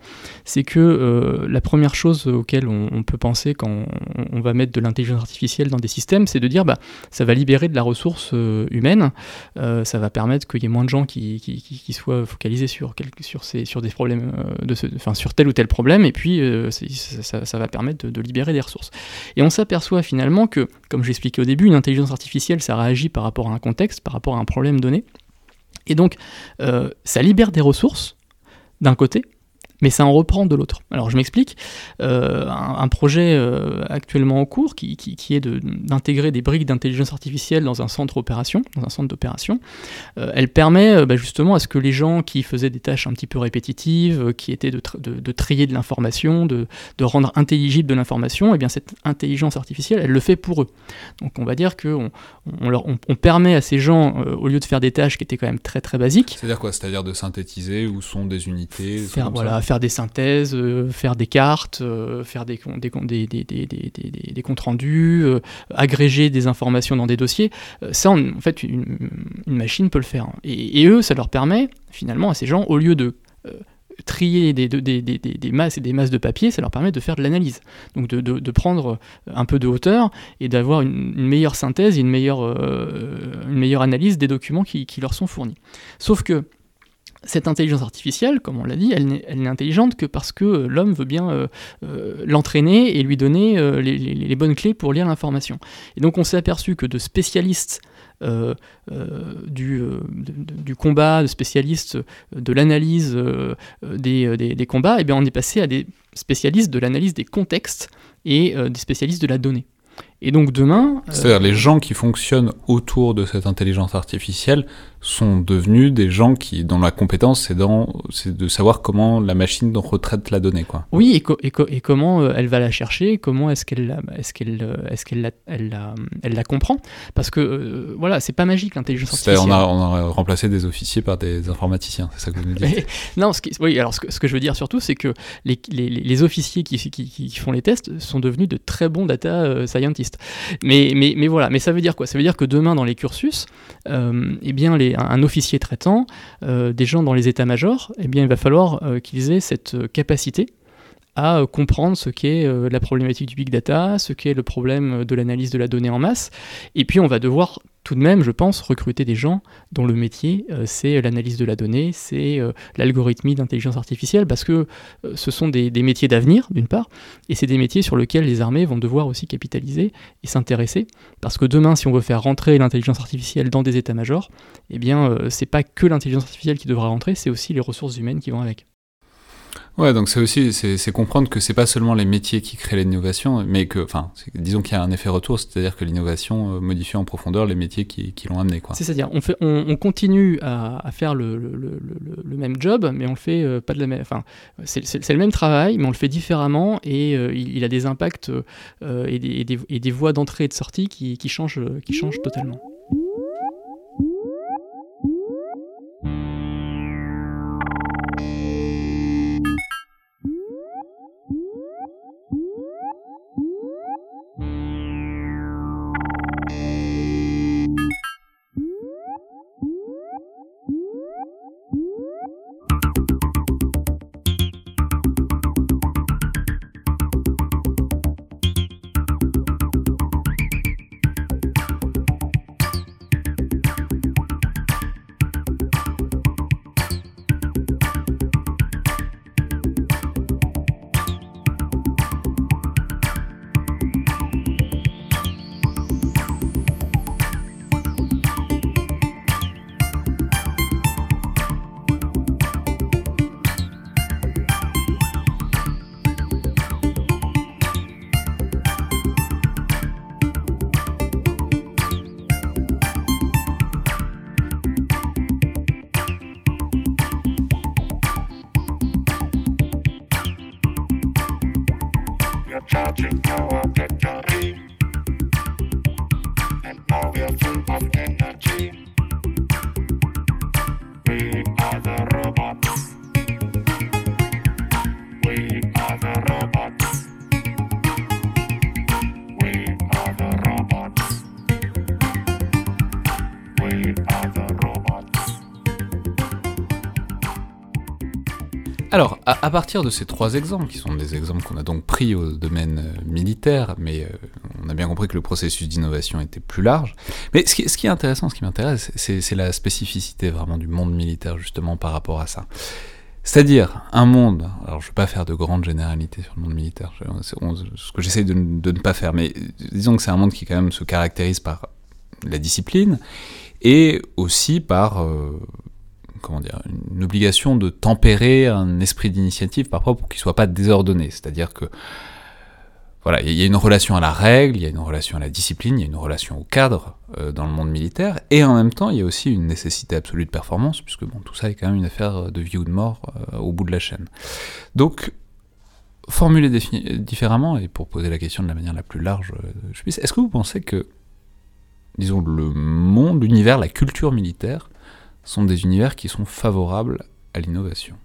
c'est que la première chose auquel on, peut penser quand on, va mettre de l'intelligence artificielle dans des systèmes, c'est de dire bah, ça va libérer de la ressource humaine. ça va permettre qu'il y ait moins de gens qui, qui, soient focalisés sur, sur, sur des problèmes, de ce, sur tel ou tel problème. Et puis, ça va permettre de, libérer des ressources. Et on s'aperçoit finalement que, comme je l'expliquais au début, une intelligence artificielle, ça réagit par rapport à un contexte, par rapport à un problème donné. Et donc, euh, ça libère des ressources d'un côté, mais ça en reprend de l'autre. Alors je m'explique, euh, un, projet euh, actuellement en cours qui, qui, est d'intégrer des briques d'intelligence artificielle dans un centre opération, dans un centre d'opération, euh, elle permet bah, justement à ce que les gens qui faisaient des tâches un petit peu répétitives, qui étaient de, de, trier de l'information, de, de, rendre intelligible de l'information, et eh bien cette intelligence artificielle, elle le fait pour eux. Donc on va dire qu'on on, on, permet à ces gens, au lieu de faire des tâches qui étaient quand même très très basiques, c'est-à-dire quoi? C'est-à-dire de synthétiser où sont des unités, faire, voilà, faire des synthèses, euh, faire des cartes, euh, faire des, des, des, des, comptes rendus, euh, agréger des informations dans des dossiers. ça, en fait, une, machine peut le faire. Et, eux, ça leur permet, finalement, à ces gens, au lieu de trier des, des, des, des, masses et des masses de papier, ça leur permet de faire de l'analyse. Donc de, de, prendre un peu de hauteur et d'avoir une, meilleure synthèse une meilleure, une meilleure analyse des documents qui, qui, leur sont fournis. Sauf que cette intelligence artificielle, comme on l'a dit, elle n'est intelligente que parce que euh, l'homme veut bien euh, euh, l'entraîner et lui donner les, bonnes clés pour lire l'information. Et donc on s'est aperçu que de spécialistes du, combat, de spécialistes de l'analyse des, combats, eh bien on est passé à des spécialistes de l'analyse des contextes et des spécialistes de la donnée. Et donc demain... C'est-à-dire les gens qui fonctionnent autour de cette intelligence artificielle sont devenus des gens qui, dont la compétence, c'est, dans, c'est de savoir comment la machine retraite la donnée. Quoi. Oui, et, et, comment euh, elle va la chercher, comment est-ce qu'elle, la, est-ce qu'elle, euh, est-ce qu'elle la, elle la, elle la comprend. Parce que, euh, voilà, c'est pas magique l'intelligence artificielle. On a, on a remplacé des officiers par des informaticiens, c'est ça que vous nous dites <laughs> Non, ce oui, alors ce que, ce que, je veux dire surtout, c'est que les, les, les officiers qui, qui, qui, font les tests sont devenus de très bons data scientists. Mais, mais, voilà, mais ça veut dire quoi? Ça veut dire que demain, dans les cursus, eh bien, un, officier traitant, euh, des gens dans les états-majors, eh il va falloir euh, qu'ils aient cette euh, capacité à comprendre ce qu'est la problématique du big data, ce qu'est le problème de l'analyse de la donnée en masse. Et puis on va devoir tout de même, je pense, recruter des gens dont le métier, c'est l'analyse de la donnée, c'est l'algorithmie d'intelligence artificielle, parce que ce sont des, métiers d'avenir, d'une part, et c'est des métiers sur lesquels les armées vont devoir aussi capitaliser et s'intéresser, parce que demain, si on veut faire rentrer l'intelligence artificielle dans des états-majors, eh bien, euh, c'est pas que l'intelligence artificielle qui devra rentrer, c'est aussi les ressources humaines qui vont avec. Ouais, donc c'est aussi c'est comprendre que c'est pas seulement les métiers qui créent l'innovation, mais que, enfin, disons qu'il y a un effet retour, c'est-à-dire que l'innovation euh, modifie en profondeur les métiers qui, qui l'ont amené. C'est-à-dire, on fait, on, continue à, faire le, le, le, le, même job, mais on le fait euh, pas de la même, enfin, c'est le même travail, mais on le fait différemment et il, a des impacts et, des, et, des, et, des, voies d'entrée et de sortie qui, qui changent, qui changent totalement. cha-ching, yo, cha-cha. Alors, à, partir de ces trois exemples, qui sont des exemples qu'on a donc pris au domaine euh, militaire, mais euh, on a bien compris que le processus d'innovation était plus large. Mais ce qui, est intéressant, ce qui m'intéresse, c'est la spécificité vraiment du monde militaire, justement, par rapport à ça. C'est-à-dire un monde, alors je ne vais pas faire de grandes généralités sur le monde militaire, ce que j'essaie de, de, ne pas faire, mais disons que c'est un monde qui quand même se caractérise par la discipline et aussi par euh, comment dire, une obligation de tempérer un esprit d'initiative parfois pour qu'il soit pas désordonné. C'est-à-dire que voilà, il y a une relation à la règle, il y a une relation à la discipline, il y a une relation au cadre euh, dans le monde militaire, et en même temps, il y a aussi une nécessité absolue de performance, puisque bon, tout ça est quand même une affaire de vie ou de mort euh, au bout de la chaîne. Donc, formuler différemment, et pour poser la question de la manière la plus large, euh, je puisse, est-ce que vous pensez que, disons, le monde, l'univers, la culture militaire sont des univers qui sont favorables à l'innovation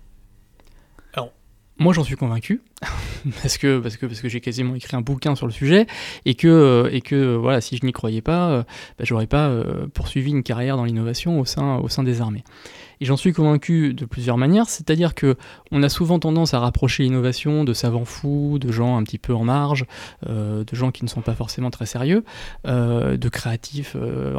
moi, j'en suis convaincu <laughs> parce que parce que parce que j'ai quasiment écrit un bouquin sur le sujet et que euh, et que voilà, si je n'y croyais pas, euh, bah, j'aurais pas euh, poursuivi une carrière dans l'innovation au sein au sein des armées. Et j'en suis convaincu de plusieurs manières, c'est-à-dire que on a souvent tendance à rapprocher l'innovation de savants fous, de gens un petit peu en marge, euh, de gens qui ne sont pas forcément très sérieux, euh, de créatifs euh,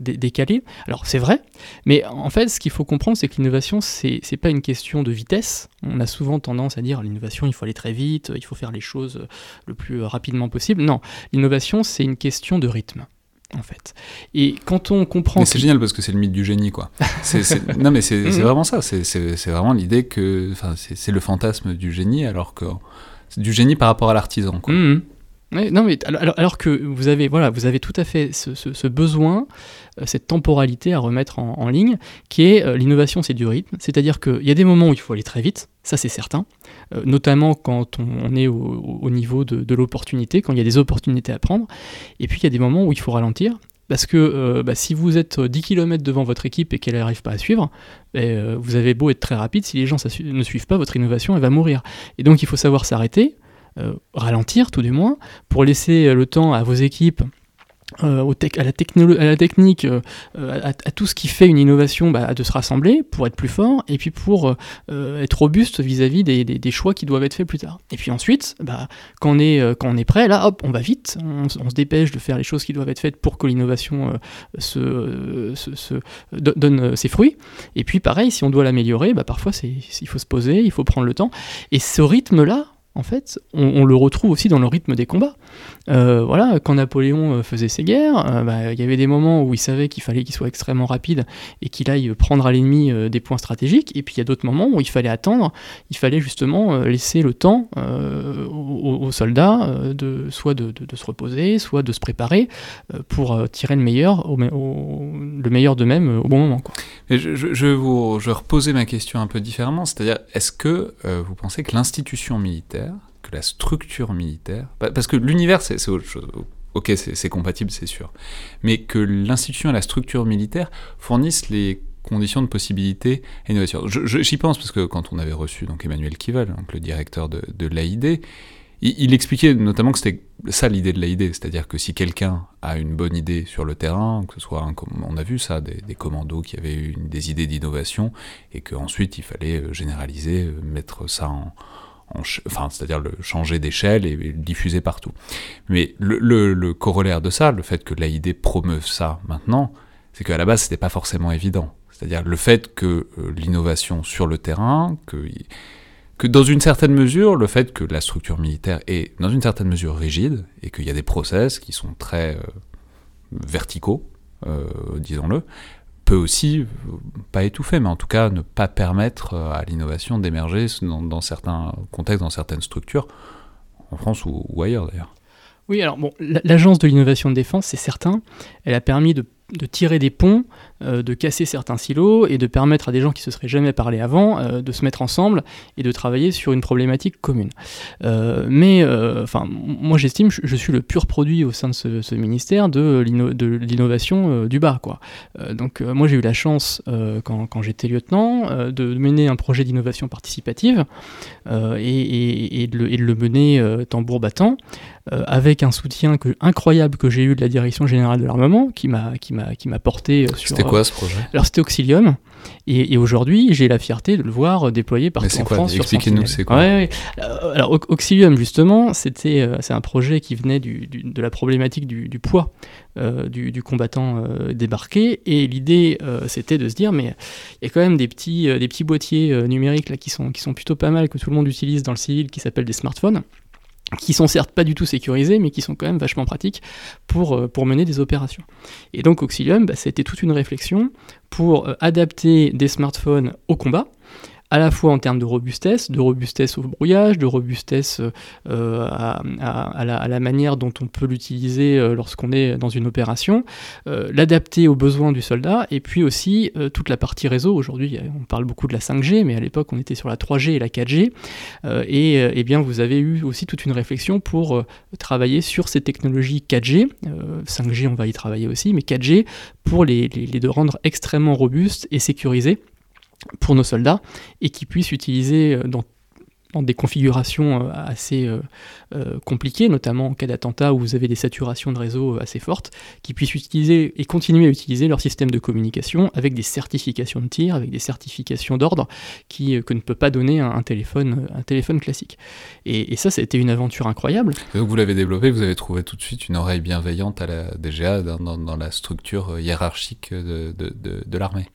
décalés. Alors c'est vrai, mais en fait, ce qu'il faut comprendre, c'est que l'innovation, c'est pas une question de vitesse. On a souvent tendance à dire l'innovation, il faut aller très vite, il faut faire les choses le plus rapidement possible. Non, l'innovation, c'est une question de rythme en fait. Et quand on comprend... Mais c'est génial parce que c'est le mythe du génie, quoi. <laughs> Non, mais c'est mhm. vraiment ça. C'est vraiment l'idée que... Enfin, c'est le fantasme du génie, alors que... C'est du génie par rapport à l'artisan, quoi. Non, mais alors, que vous avez, voilà, vous avez tout à fait ce, besoin, euh, cette temporalité à remettre en, ligne, qui est euh, l'innovation, c'est du rythme. C'est-à-dire qu'il y a des moments où il faut aller très vite, ça c'est certain, euh, notamment quand on, est au, niveau de, l'opportunité, quand il y a des opportunités à prendre. Et puis il y a des moments où il faut ralentir. Parce que bah, si vous êtes 10 km devant votre équipe et qu'elle n'arrive pas à suivre, ben, vous avez beau être très rapide, si les gens ne suivent pas, votre innovation elle va mourir. Et donc il faut savoir s'arrêter, ralentir tout du moins, pour laisser euh, le temps à vos équipes euh, à, la à, la technique, à, tout ce qui fait une innovation, bah, de se rassembler pour être plus fort et puis pour être robuste vis-à-vis des, choix qui doivent être faits plus tard. Et puis ensuite, bah, quand, on est, prêt, là, hop, on va vite, on, se dépêche de faire les choses qui doivent être faites pour que l'innovation donne ses fruits. Et puis pareil, si on doit l'améliorer, bah, parfois il faut se poser, il faut prendre le temps. Et ce rythme-là, en fait, on, le retrouve aussi dans le rythme des combats. Euh, voilà, quand Napoléon euh, faisait ses guerres, euh, bah, il y avait des moments où il savait qu'il fallait qu'il soit extrêmement rapide et qu'il aille prendre à l'ennemi des points stratégiques, et puis il y a d'autres moments où il fallait attendre, il fallait justement laisser le temps aux, soldats de soit de, se reposer, soit de se préparer pour tirer le meilleur, le meilleur d'eux-mêmes au bon moment. je, je, vous, je reposer ma question un peu différemment, c'est-à-dire est-ce que vous pensez que l'institution militaire que la structure militaire, parce que l'univers c'est autre chose, ok c'est compatible c'est sûr, mais que l'institution et la structure militaire fournissent les conditions de possibilité et d'innovation. J'y pense parce que quand on avait reçu donc Emmanuel Kival, donc le directeur de, l'AID, il, expliquait notamment que c'était ça l'idée de l'AID, c'est-à-dire que si quelqu'un a une bonne idée sur le terrain, que ce soit, on a vu ça, des, commandos qui avaient eu des idées d'innovation, et qu'ensuite il fallait euh, généraliser, euh, mettre ça en, enfin, c'est-à-dire le changer d'échelle et, le diffuser partout. Mais le, corollaire de ça, le fait que l'AID promeuve ça maintenant, c'est qu'à la base, c'était pas forcément évident. C'est-à-dire le fait que euh, l'innovation sur le terrain, que, dans une certaine mesure, le fait que la structure militaire est dans une certaine mesure rigide et qu'il y a des process qui sont très euh, verticaux, euh, disons-le, peut aussi, euh, pas étouffer, mais en tout cas ne pas permettre euh, à l'innovation d'émerger dans, certains contextes, dans certaines structures, en France ou ailleurs d'ailleurs. Oui, alors bon, l'agence de l'innovation de défense, c'est certain, elle a permis de de tirer des ponts, euh, de casser certains silos et de permettre à des gens qui se seraient jamais parlé avant euh, de se mettre ensemble et de travailler sur une problématique commune. Euh, mais enfin, moi j'estime, je, suis le pur produit au sein de ce, ministère de l'innovation du bas. Quoi. donc moi j'ai eu la chance, quand, j'étais lieutenant, de mener un projet d'innovation participative et, de le, mener tambour battant, avec un soutien incroyable que j'ai eu de la direction générale de l'armement, qui m'a m'a qui m'a porté sur. C'était quoi ce projet? Alors c'était Auxilium. Et, aujourd'hui, j'ai la fierté de le voir déployé partout en France. Expliquez-nous, c'est quoi ouais, Alors, Auxilium, justement, c'était, c'est un projet qui venait du, de la problématique du, du poids euh, du, combattant euh, débarqué. Et l'idée, euh, c'était de se dire, mais il y a quand même des petits, des petits boîtiers numériques là, qui, sont, qui sont plutôt pas mal, que tout le monde utilise dans le civil, qui s'appellent des smartphones qui sont certes pas du tout sécurisés, mais qui sont quand même vachement pratiques pour, pour mener des opérations. Et donc Auxilium, bah, c'était toute une réflexion pour adapter des smartphones au combat, à la fois en termes de robustesse, de robustesse au brouillage, de robustesse euh, à, la, manière dont on peut l'utiliser euh, lorsqu'on est dans une opération, euh, l'adapter aux besoins du soldat, et puis aussi toute la partie réseau. Aujourd'hui, on parle beaucoup de la 5G, mais à l'époque, on était sur la 3G et la 4G. et eh bien, vous avez eu aussi toute une réflexion pour travailler sur ces technologies 4G. 5G, on va y travailler aussi, mais 4G pour les, les rendre extrêmement robustes et sécurisés pour nos soldats et qui puissent utiliser euh, dans, des configurations euh, assez euh, compliquées, notamment en cas d'attentat où vous avez des saturations de réseau assez fortes, qui puissent utiliser et continuer à utiliser leur système de communication avec des certifications de tir, avec des certifications d'ordre qui, que ne peut pas donner un, téléphone, un téléphone classique. Et, ça, ça a été une aventure incroyable. donc vous l'avez développé, vous avez trouvé tout de suite une oreille bienveillante à la DGA dans, la structure hiérarchique de, de l'armée.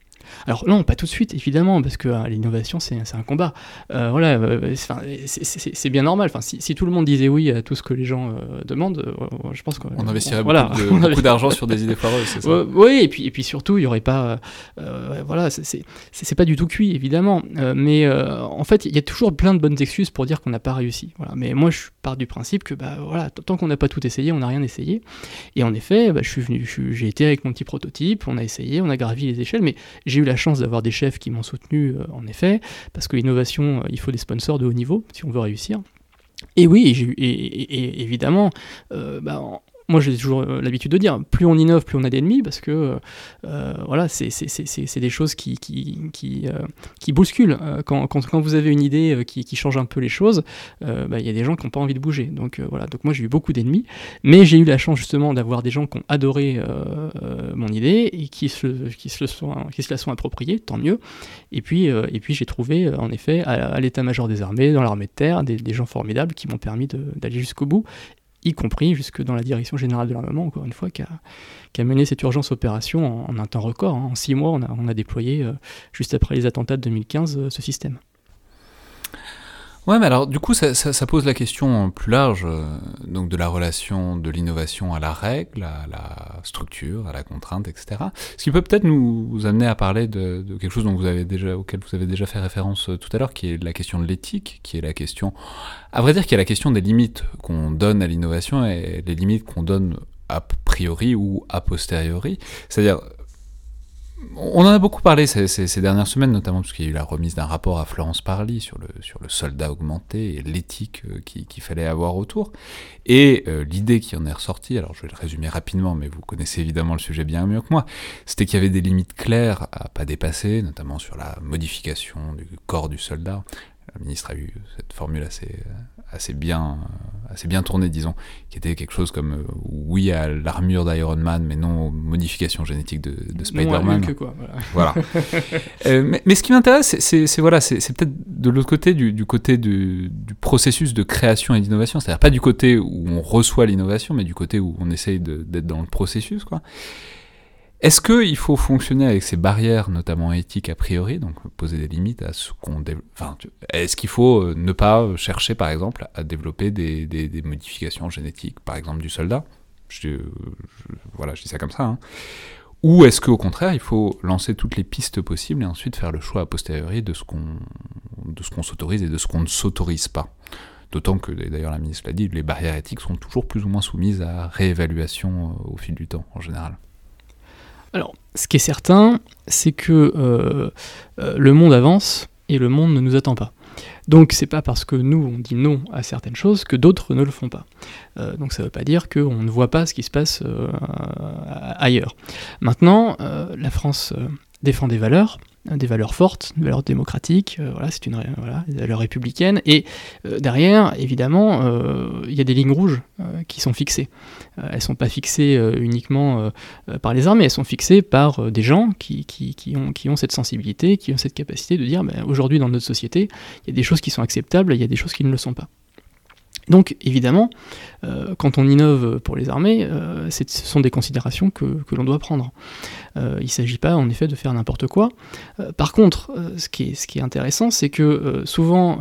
Alors non, pas tout de suite, évidemment, parce que euh, l'innovation, c'est un combat. Euh, voilà, euh, c'est bien normal. Enfin, si, tout le monde disait oui à tout ce que les gens demandent, je pense qu'on on investirait <laughs> beaucoup d'argent sur des idées foireuses, c'est ça Oui, et puis, et puis surtout, il n'y aurait pas... voilà, c'est pas du tout cuit, évidemment. mais en fait, il y a toujours plein de bonnes excuses pour dire qu'on n'a pas réussi. Voilà. Mais moi, je pars du principe que bah, voilà, tant qu'on n'a pas tout essayé, on n'a rien essayé. Et en effet, bah, je suis venu, j'ai été avec mon petit prototype, on a essayé, on a gravi les échelles, mais j'ai eu la chance d'avoir des chefs qui m'ont soutenu, euh, en effet, parce que l'innovation, euh, il faut des sponsors de haut niveau si on veut réussir. Et oui, et, et, évidemment, euh, bah, moi j'ai toujours euh, l'habitude de dire, plus on innove, plus on a d'ennemis, parce que euh, voilà, c'est des choses qui, qui, qui, euh, qui bousculent. Quand, quand, quand, vous avez une idée qui, qui, change un peu les choses, bah, il y a des gens qui n'ont pas envie de bouger. Donc voilà, donc moi j'ai eu beaucoup d'ennemis, mais j'ai eu la chance justement d'avoir des gens qui ont adoré mon idée et qui se, qui, se la sont appropriés, tant mieux. Et puis, puis j'ai trouvé en effet à, l'état-major des armées, dans l'armée de terre, des, des gens formidables qui m'ont permis d'aller jusqu'au bout y compris jusque dans la direction générale de l'armement, encore une fois, qui a, mené cette urgence opération en, un temps record. Hein. En six mois, on a, on a déployé, euh, juste après les attentats de 2015, euh, ce système. Ouais, mais alors du coup, ça, pose la question plus large, euh, donc de la relation de l'innovation à la règle, à la structure, à la contrainte, etc. Ce qui peut peut-être nous amener à parler de, de, quelque chose dont vous avez déjà, auquel vous avez déjà fait référence euh, tout à l'heure, qui est la question de l'éthique, qui est la question, à vrai dire, qui est la question des limites qu'on donne à l'innovation et les limites qu'on donne a priori ou a posteriori. C'est-à-dire, on en a beaucoup parlé ces, dernières semaines, notamment parce qu'il y a eu la remise d'un rapport à Florence Parly sur le, sur le soldat augmenté et l'éthique euh, qu'il fallait avoir autour. Et euh, l'idée qui en est ressortie, alors je vais le résumer rapidement, mais vous connaissez évidemment le sujet bien mieux que moi, c'était qu'il y avait des limites claires à pas dépasser, notamment sur la modification du corps du soldat. La ministre a eu cette formule assez, assez bien, assez bien tourné, disons, qui était quelque chose comme euh, oui à l'armure d'Iron Man, mais non aux modifications génétiques de, de Spider-Man. Voilà. <laughs> Euh, mais, ce qui m'intéresse, c'est voilà, c'est peut-être de l'autre côté, du, du côté du, du, processus de création et d'innovation, c'est-à-dire pas du côté où on reçoit l'innovation, mais du côté où on essaye d'être dans le processus, quoi. Est-ce qu'il faut fonctionner avec ces barrières, notamment éthiques a priori, donc poser des limites à ce qu'on développe Est-ce qu'il faut euh, ne pas chercher, par exemple, à développer des, modifications génétiques, par exemple du soldat? Voilà, je dis ça comme ça. Hein. Ou est-ce qu'au contraire, il faut lancer toutes les pistes possibles et ensuite faire le choix a posteriori de ce qu'on qu'on s'autorise et de ce qu'on ne s'autorise pas? D'autant que, d'ailleurs la ministre l'a dit, les barrières éthiques sont toujours plus ou moins soumises à réévaluation euh, au fil du temps, en général. Alors, ce qui est certain, c'est que euh, euh, le monde avance et le monde ne nous attend pas. Donc c'est pas parce que nous on dit non à certaines choses que d'autres ne le font pas. Euh, donc ça ne veut pas dire qu'on ne voit pas ce qui se passe ailleurs. Maintenant, la France défend des valeurs, hein, des valeurs fortes, des valeurs démocratiques, euh, voilà, c'est une voilà, des valeurs républicaines. Et euh, derrière, évidemment, euh, il y a des lignes rouges qui sont fixées. elles ne sont pas fixées uniquement par les armées, elles sont fixées par des gens qui ont cette sensibilité, qui ont cette capacité de dire, ben, aujourd'hui dans notre société, il y a des choses qui sont acceptables, il y a des choses qui ne le sont pas. Donc évidemment, euh, quand on innove pour les armées, euh, ce sont des considérations que, l'on doit prendre. Euh, il ne s'agit pas en effet de faire n'importe quoi. par contre, ce qui, est, intéressant, c'est que souvent,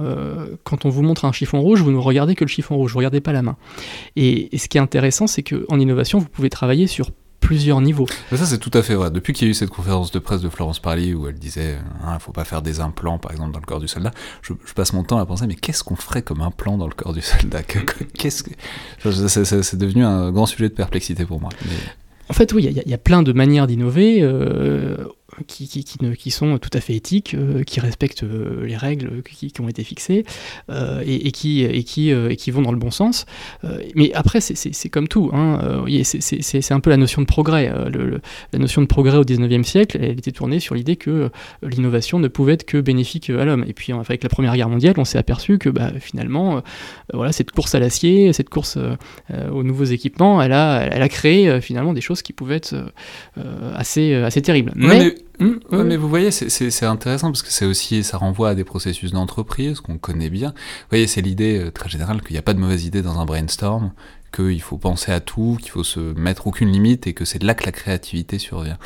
quand on vous montre un chiffon rouge, vous ne regardez que le chiffon rouge, vous ne regardez pas la main. Et, et ce qui est intéressant, c'est qu'en innovation, vous pouvez travailler sur plusieurs niveaux. ça, c'est tout à fait vrai. Depuis qu'il y a eu cette conférence de presse de Florence Parly où elle disait il hein, ne faut pas faire des implants, par exemple, dans le corps du soldat, je, passe mon temps à penser mais qu'est-ce qu'on ferait comme implant dans le corps du soldat? Qu'est-ce que... C'est devenu un grand sujet de perplexité pour moi. En fait, oui, il y, a plein de manières d'innover. Euh, qui, qui, qui, ne, qui, sont tout à fait éthiques, euh, qui respectent euh, les règles qui, ont été fixées euh, et, qui, et, qui, et qui vont dans le bon sens. mais après, c'est comme tout. Hein, c'est un peu la notion de progrès. Le, la notion de progrès au 19e siècle, elle était tournée sur l'idée que l'innovation ne pouvait être que bénéfique à l'homme. Et puis, avec la Première Guerre mondiale, on s'est aperçu que bah, finalement, voilà, cette course à l'acier, cette course aux nouveaux équipements, elle a, elle a créé finalement des choses qui pouvaient être assez, assez terribles. mais Mmh, mais vous voyez, c'est intéressant parce que c'est aussi, ça renvoie à des processus d'entreprise qu'on connaît bien. Vous voyez, c'est l'idée euh, très générale qu'il n'y a pas de mauvaise idée dans un brainstorm, qu'il faut penser à tout, qu'il faut se mettre aucune limite et que c'est là que la créativité survient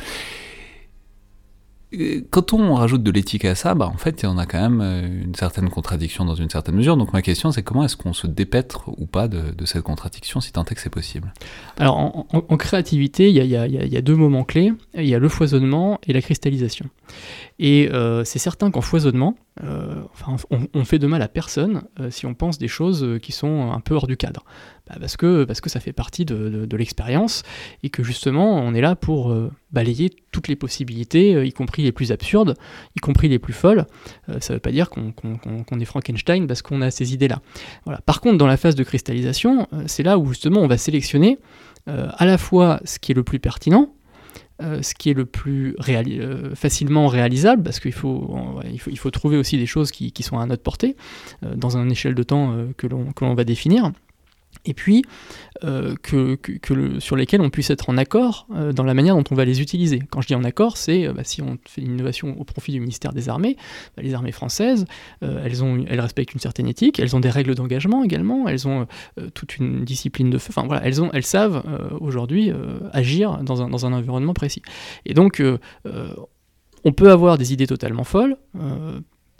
quand on rajoute de l'éthique à ça, bah en fait, en a quand même euh, une certaine contradiction dans une certaine mesure. Donc ma question, c'est comment est-ce qu'on se dépêtre ou pas de, cette contradiction, si tant est que c'est possible? Alors en, créativité, il y, a, deux moments clés. Il y a le foisonnement et la cristallisation. Et euh, c'est certain qu'en foisonnement, euh, enfin, on, fait de mal à personne si on pense des choses qui sont un peu hors du cadre. Bah, parce, que, parce que ça fait partie de, l'expérience et que justement on est là pour euh, balayer toutes les possibilités, euh, y compris les plus absurdes, y compris les plus folles. Euh, ça ne veut pas dire qu'on est Frankenstein parce qu'on a ces idées-là. Voilà. Par contre, dans la phase de cristallisation, c'est là où justement on va sélectionner à la fois ce qui est le plus pertinent, ce qui est le plus facilement réalisable, parce qu'il faut, trouver aussi des choses qui, qui sont à notre portée, dans une échelle de temps que l'on va définir, et puis euh, que, sur lesquels on puisse être en accord euh, dans la manière dont on va les utiliser. Quand je dis en accord, c'est euh, bah, si on fait une innovation au profit du ministère des Armées, bah, les armées françaises, elles, respectent une certaine éthique, elles ont des règles d'engagement également, elles ont toute une discipline de feu, enfin voilà, elles savent aujourd'hui agir dans un, dans un, environnement précis. Et donc, on peut avoir des idées totalement folles,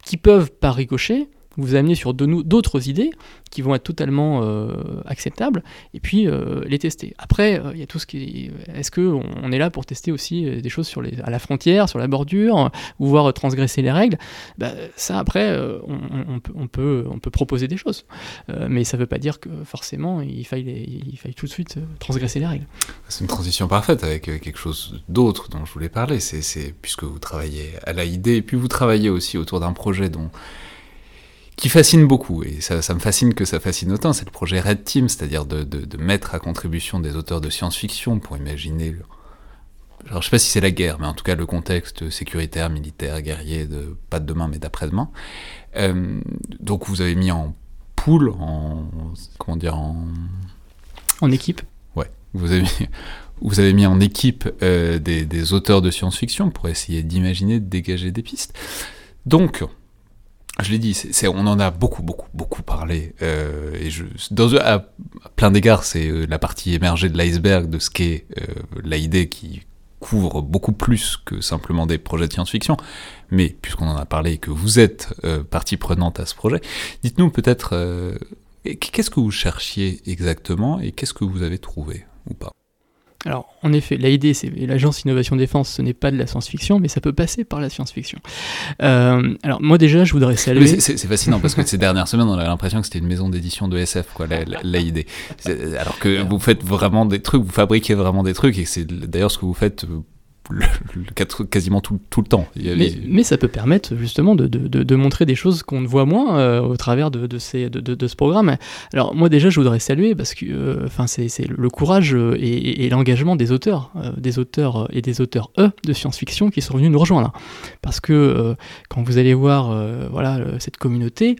qui peuvent, par ricochet, vous amener sur d'autres idées qui vont être totalement euh, acceptables et puis euh, les tester. Après, euh, il y a tout ce qui est. ce qu'on on est là pour tester aussi des choses à la frontière, sur la bordure, ou voir transgresser les règles? Bah, Ça, après, on, peut, proposer des choses. mais ça ne veut pas dire que forcément il faille, il faille tout de suite transgresser les règles. C'est une transition parfaite avec quelque chose d'autre dont je voulais parler. C'est puisque vous travaillez à la idée, et puis vous travaillez aussi autour d'un projet dont qui fascine beaucoup, et ça, me fascine que ça fascine autant, c'est le projet Red Team, c'est-à-dire de, mettre à contribution des auteurs de science-fiction pour imaginer... Alors je sais pas si c'est la guerre, mais en tout cas le contexte sécuritaire, militaire, guerrier, de, pas de demain mais d'après-demain. Euh, donc vous avez mis en pool, en... comment dire, en... En équipe Ouais, vous avez mis, vous avez mis en équipe euh, des, des auteurs de science-fiction pour essayer d'imaginer, de dégager des pistes. Donc, je l'ai dit, on en a beaucoup, beaucoup, beaucoup parlé. Euh, et je, dans, à, plein d'égards, c'est euh, la partie émergée de l'iceberg de ce qu'est euh, l'idée qui couvre beaucoup plus que simplement des projets de science-fiction. Mais puisqu'on en a parlé et que vous êtes euh, partie prenante à ce projet, dites-nous peut-être qu'est-ce que vous cherchiez exactement et qu'est-ce que vous avez trouvé ou pas? Alors, en effet, l'idée, c'est l'agence Innovation Défense, ce n'est pas de la science-fiction, mais ça peut passer par la science-fiction. Euh, alors, moi déjà, je voudrais saluer. C'est fascinant parce que ces dernières semaines, on avait l'impression que c'était une maison d'édition de SF, quoi, l'idée. Alors que vous faites vraiment des trucs, vous fabriquez vraiment des trucs, et c'est d'ailleurs ce que vous faites euh, quasiment tout, le temps. mais, ça peut permettre justement de, montrer des choses qu'on ne voit moins euh, au travers de, ces, de, ce programme. Alors moi déjà je voudrais saluer parce que euh, c'est le courage et, l'engagement des auteurs, des auteurs et des auteurs E de science-fiction qui sont venus nous rejoindre. Parce que quand vous allez voir voilà, cette communauté,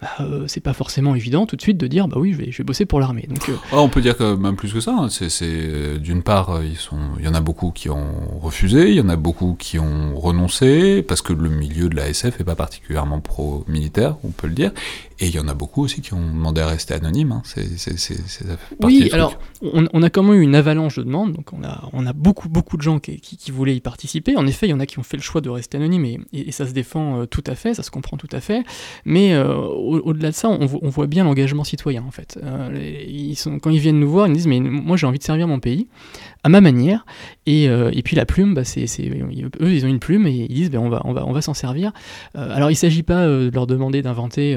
bah, euh, c'est pas forcément évident tout de suite de dire bah oui je vais, bosser pour l'armée. Donc, euh, ah, on peut dire que même plus que ça. Hein. C'est, euh, d'une part ils sont, il y en a beaucoup qui ont refusé, il y en a beaucoup qui ont renoncé parce que le milieu de la SF est pas particulièrement pro-militaire, on peut le dire. Et il y en a beaucoup aussi qui ont demandé à rester anonymes. Hein. C'est, oui, alors on, a quand même eu une avalanche de demandes, donc on a, on a beaucoup, beaucoup de gens qui, qui, voulaient y participer. En effet, il y en a qui ont fait le choix de rester anonymes et, et, ça se défend tout à fait, ça se comprend tout à fait. Mais au-delà de ça, on, voit bien l'engagement citoyen en fait. Euh, ils sont, quand ils viennent nous voir, ils nous disent mais moi j'ai envie de servir mon pays à ma manière. Et, euh, puis la plume, bah, eux ils ont une plume et ils disent ben, on va, s'en servir. Euh, alors il ne s'agit pas de leur demander d'inventer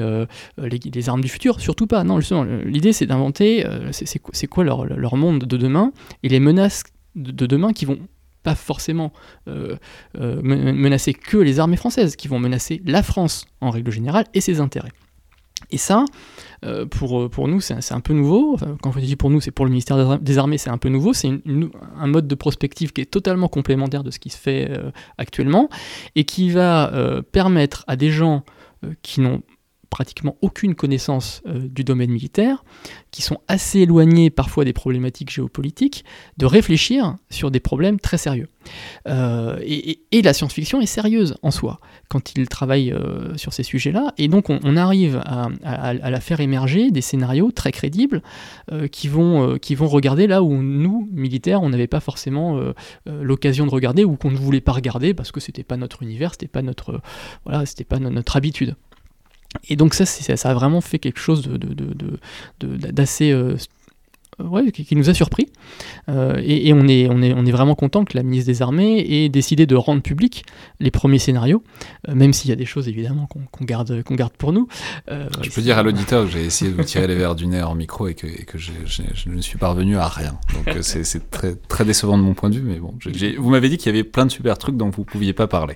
les, armes du futur, surtout pas. Non, l'idée c'est d'inventer c'est, quoi leur, monde de demain et les menaces de demain qui vont pas forcément euh, euh, menacer que les armées françaises, qui vont menacer la France en règle générale et ses intérêts. Et ça, euh, pour, pour nous, c'est un peu nouveau. quand je dis pour nous, c'est pour le ministère des Armées, c'est un peu nouveau. C'est un mode de prospective qui est totalement complémentaire de ce qui se fait actuellement et qui va permettre à des gens qui n'ont pratiquement aucune connaissance euh, du domaine militaire, qui sont assez éloignés parfois des problématiques géopolitiques, de réfléchir sur des problèmes très sérieux. Euh, et, la science-fiction est sérieuse en soi quand il travaille euh, sur ces sujets-là, et donc on, arrive à, la faire émerger des scénarios très crédibles qui, vont, regarder là où nous, militaires, on n'avait pas forcément l'occasion de regarder ou qu'on ne voulait pas regarder parce que c'était pas notre univers, c'était pas notre, voilà, pas notre habitude. Et donc ça, ça, a vraiment fait quelque chose d'assez... Euh, ouais, qui, nous a surpris. Euh, et, on, est, on, est, on est vraiment content que la ministre des Armées ait décidé de rendre public les premiers scénarios, euh, même s'il y a des choses évidemment qu'on garde, qu'on garde pour nous. je peux dire à l'auditeur que j'ai essayé de vous tirer les verres du nez en micro et que, que je, ne suis parvenu à rien. Donc c'est très, très décevant de mon point de vue, mais bon, vous m'avez dit qu'il y avait plein de super trucs dont vous ne pouviez pas parler.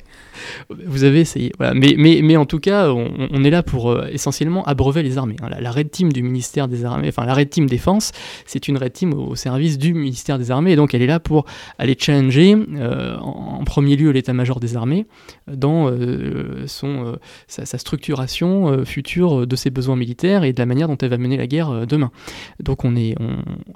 Vous avez essayé. Voilà. Mais, mais, mais en tout cas, on, est là pour euh, essentiellement abreuver les armées. Hein. La, Red Team du ministère des Armées, enfin la Red Team Défense, c'est une Red Team au, service du ministère des Armées. Et donc elle est là pour aller challenger euh, en, premier lieu l'état-major des armées dans euh, son, sa, structuration future de ses besoins militaires et de la manière dont elle va mener la guerre demain. Donc on est,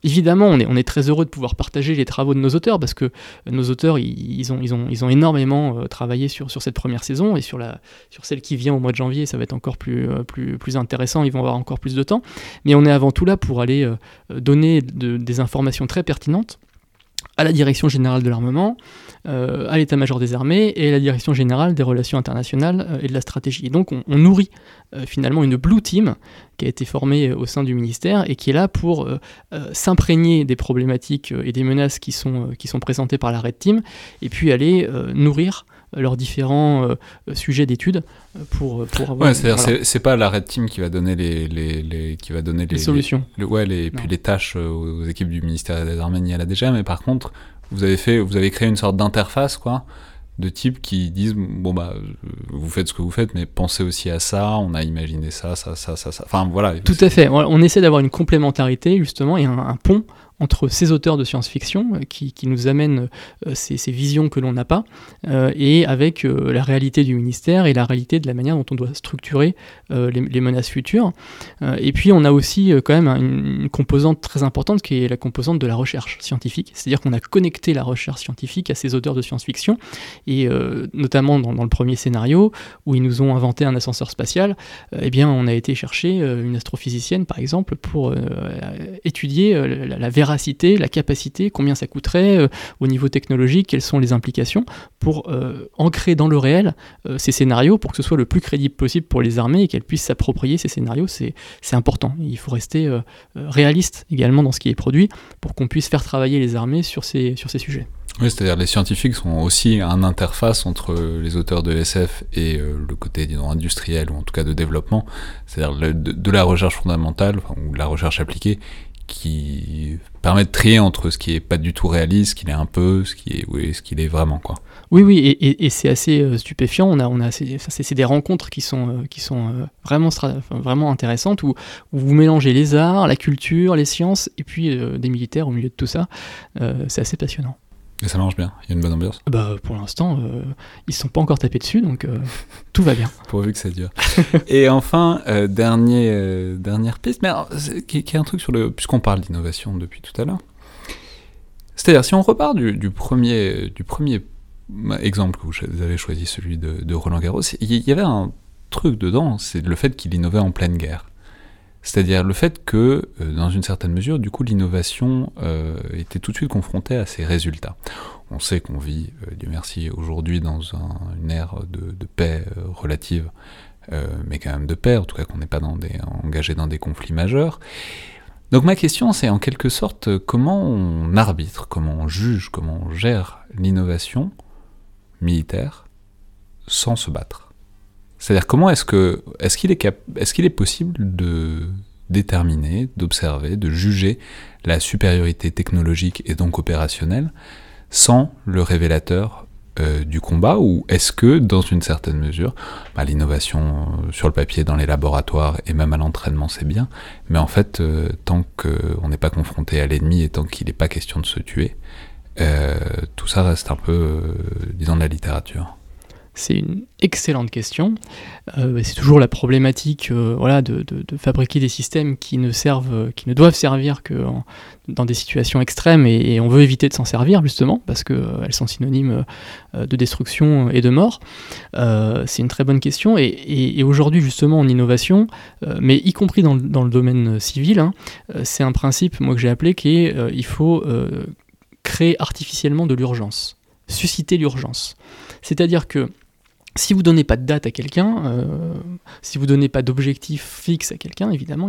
évidemment, on est, on est très heureux de pouvoir partager les travaux de nos auteurs parce que nos auteurs, ils, ont, ils, ont, ils ont énormément travaillé sur sur, cette première saison et sur, la, sur celle qui vient au mois de janvier, ça va être encore plus, euh, plus, plus intéressant, ils vont avoir encore plus de temps. Mais on est avant tout là pour aller euh, donner des informations très pertinentes à la Direction générale de l'armement, euh, à l'état-major des armées et à la Direction générale des relations internationales et de la stratégie. Et donc on, nourrit finalement une Blue Team qui a été formée au sein du ministère et qui est là pour s'imprégner des problématiques et des menaces qui sont, qui sont présentées par la Red Team et puis aller nourrir leurs différents euh, sujets d'études pour, pour avoir. Ouais, c'est-à-dire c'est pas la Red Team qui va donner les, les, les qui va donner les, solutions. ouais, les, puis les tâches euh, aux équipes du ministère des Armées ni à la déjà, mais par contre, vous avez fait, vous avez créé une sorte d'interface, quoi de types qui disent bon bah vous faites ce que vous faites mais pensez aussi à ça on a imaginé ça ça ça ça, ça. enfin voilà tout à fait on essaie d'avoir une complémentarité justement et un pont entre ces auteurs de science-fiction euh, qui, nous amènent euh, ces, visions que l'on n'a pas, euh, et avec la réalité du ministère et la réalité de la manière dont on doit structurer les, menaces futures. et puis on a aussi quand même une, composante très importante qui est la composante de la recherche scientifique, c'est-à-dire qu'on a connecté la recherche scientifique à ces auteurs de science-fiction, et notamment dans, le premier scénario où ils nous ont inventé un ascenseur spatial, eh bien on a été chercher une astrophysicienne par exemple pour étudier la, la la capacité, combien ça coûterait euh, au niveau technologique, quelles sont les implications, pour euh, ancrer dans le réel euh, ces scénarios pour que ce soit le plus crédible possible pour les armées et qu'elles puissent s'approprier ces scénarios. C'est important. Il faut rester réaliste également dans ce qui est produit pour qu'on puisse faire travailler les armées sur ces, sur ces sujets. Oui, c'est-à-dire les scientifiques sont aussi un interface entre les auteurs de SF et le côté disons, industriel, ou en tout cas de développement, c'est-à-dire de, la recherche fondamentale, ou de la recherche appliquée, qui permet de trier entre ce qui est pas du tout réaliste, ce qu'il est un peu, ce qui est, oui, ce qu'il est vraiment, quoi. Oui, oui, et, et, c'est assez euh, stupéfiant. On a, on a, c'est des rencontres qui sont, euh, qui sont euh, vraiment, vraiment intéressantes où, vous mélangez les arts, la culture, les sciences et puis des militaires au milieu de tout ça. c'est assez passionnant. Et ça marche bien, il y a une bonne ambiance bah, Pour l'instant, ils ne sont pas encore tapés dessus, donc <laughs> tout va bien. Pourvu que ça dure. <laughs> et enfin, dernier, dernière piste, mais qui, qui, est un truc sur le. Puisqu'on parle d'innovation depuis tout à l'heure. C'est-à-dire, si on repart du, du, premier, du premier exemple que vous avez choisi, celui de, Roland Garros, il y avait un truc dedans, c'est le fait qu'il innovait en pleine guerre. C'est-à-dire le fait que, euh, dans une certaine mesure, du coup, l'innovation euh, était tout de suite confrontée à ses résultats. On sait qu'on vit, euh, Dieu merci, aujourd'hui dans une ère de, paix relative, mais quand même de paix, en tout cas qu'on n'est pas engagé dans des conflits majeurs. Donc ma question, c'est en quelque sorte comment on arbitre, comment on juge, comment on gère l'innovation militaire sans se battre? C'est-à-dire comment est-ce que est-ce qu'il est, est, qu'il est possible de déterminer, d'observer, de juger la supériorité technologique et donc opérationnelle sans le révélateur euh, du combat? Ou est-ce que dans une certaine mesure bah, l'innovation euh, sur le papier dans les laboratoires et même à l'entraînement c'est bien mais en fait euh, tant qu'on n'est pas confronté à l'ennemi et tant qu'il n'est pas question de se tuer tout ça reste un peu, disons, de la littérature. C'est une excellente question. Euh, c'est toujours la problématique voilà, de, fabriquer des systèmes qui ne, servent, qui ne doivent servir que dans des situations extrêmes et, on veut éviter de s'en servir justement parce qu'elles sont synonymes de destruction et de mort. c'est une très bonne question et, aujourd'hui justement en innovation, mais y compris dans, le domaine civil, hein, c'est un principe moi que j'ai appelé qui est il faut créer artificiellement de l'urgence, susciter l'urgence. C'est-à-dire que si vous donnez pas de date à quelqu'un, euh, si vous donnez pas d'objectif fixe à quelqu'un, évidemment,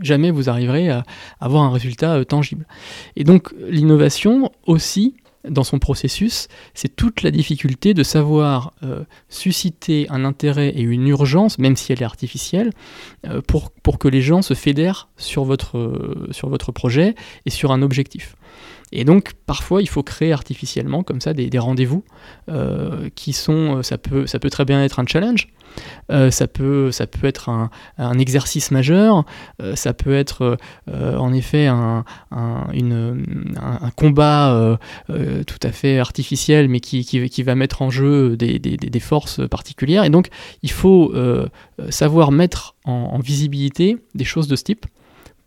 jamais vous arriverez à avoir un résultat euh, tangible. Et donc l'innovation aussi, dans son processus, c'est toute la difficulté de savoir euh, susciter un intérêt et une urgence, même si elle est artificielle, pour, que les gens se fédèrent sur votre projet et sur un objectif. Et donc parfois il faut créer artificiellement comme ça des, rendez-vous euh, qui sont, euh, ça peut, ça peut très bien être un challenge, euh, ça, peut, être un, exercice majeur, ça peut être en effet un, combat tout à fait artificiel mais qui, va mettre en jeu des, forces particulières. Et donc il faut savoir mettre en visibilité des choses de ce type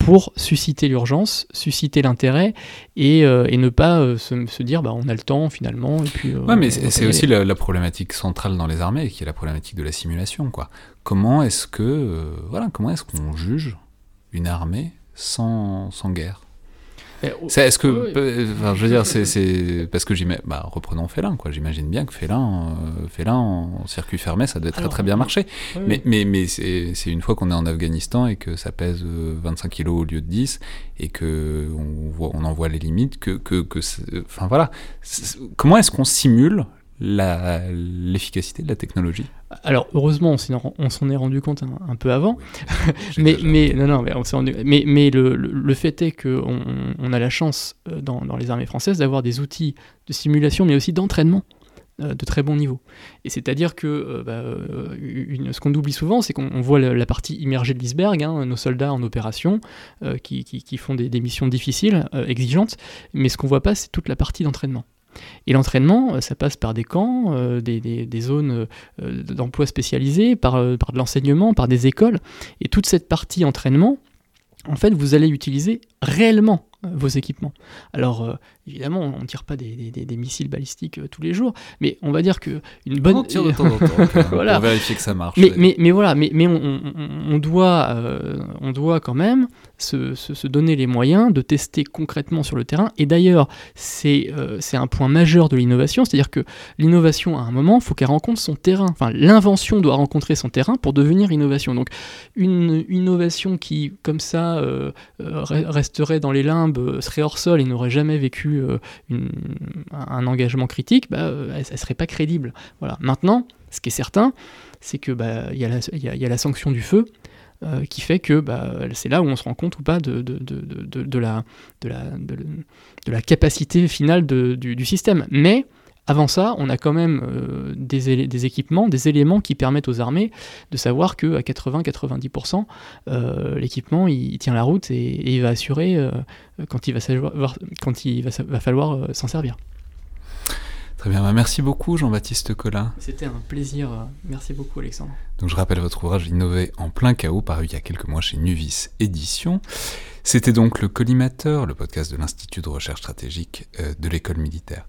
pour susciter l'urgence, susciter l'intérêt et, euh, et, ne pas euh, se, dire bah, on a le temps finalement. Et puis, euh, mais c'est aussi la, problématique centrale dans les armées qui est la problématique de la simulation. Quoi. Comment est-ce que voilà, comment est-ce qu'on juge une armée sans, sans guerre? Est-ce que, enfin, je veux dire, c'est <laughs> parce que j'imagine, bah, reprenons Félin, quoi. J'imagine bien que Félin, euh, Félin en circuit fermé, ça doit très très bien marcher. Mais, mais, mais c'est une fois qu'on est en Afghanistan et que ça pèse 25 euh, kilos au lieu de 10 et que on, voit, on en voit les limites, que, que, que enfin voilà. Comment est-ce qu'on simule l'efficacité de la technologie alors heureusement, on s'en est rendu compte un, peu avant, mais, mais non, non, mais, mais, mais le, le, fait est qu'on on a la chance euh, dans, dans les armées françaises d'avoir des outils de simulation, mais aussi d'entraînement euh, de très bon niveau. Et c'est-à-dire que euh, bah, une, ce qu'on oublie souvent, c'est qu'on voit la, partie immergée de l'iceberg, hein, nos soldats en opération, qui, qui, qui, font des, des missions difficiles, exigeantes, mais ce qu'on voit pas, c'est toute la partie d'entraînement. Et l'entraînement, euh, ça passe par des camps, euh, des, zones euh, d'emploi spécialisées, par, par de l'enseignement, par des écoles. Et toute cette partie entraînement, en fait, vous allez utiliser réellement vos équipements. Alors, Évidemment, on ne tire pas des, missiles balistiques euh, tous les jours, mais on va dire que une bonne. On tire de <laughs> temps en temps, voilà. pour vérifier que ça marche. Mais, mais, voilà, mais, mais on, doit, euh, on doit quand même se, donner les moyens de tester concrètement sur le terrain. Et d'ailleurs, c'est euh, c'est un point majeur de l'innovation, c'est-à-dire que l'innovation, à un moment, il faut qu'elle rencontre son terrain. Enfin, l'invention doit rencontrer son terrain pour devenir innovation. Donc, une innovation qui, comme ça, reste resterait dans les limbes, serait hors sol et n'aurait jamais vécu un engagement critique, bah, elle, ne serait pas crédible. Voilà. Maintenant, ce qui est certain, c'est que bah, y, a la sanction du feu. qui fait que bah, c'est là où on se rend compte ou pas de, la, la, capacité finale du, système. Mais avant ça, on a quand même euh, des, équipements, des éléments qui permettent aux armées de savoir que à 80-90%, euh, l'équipement il, tient la route et, il va assurer euh, quand il va, quand il va, falloir s'en servir. Très bien, bah, merci beaucoup Jean-Baptiste Collin. C'était un plaisir, merci beaucoup Alexandre. Donc je rappelle votre ouvrage Innover en plein chaos, paru il y a quelques mois chez Nuvis Édition. C'était donc le Collimateur, le podcast de l'Institut de recherche stratégique de l'école militaire.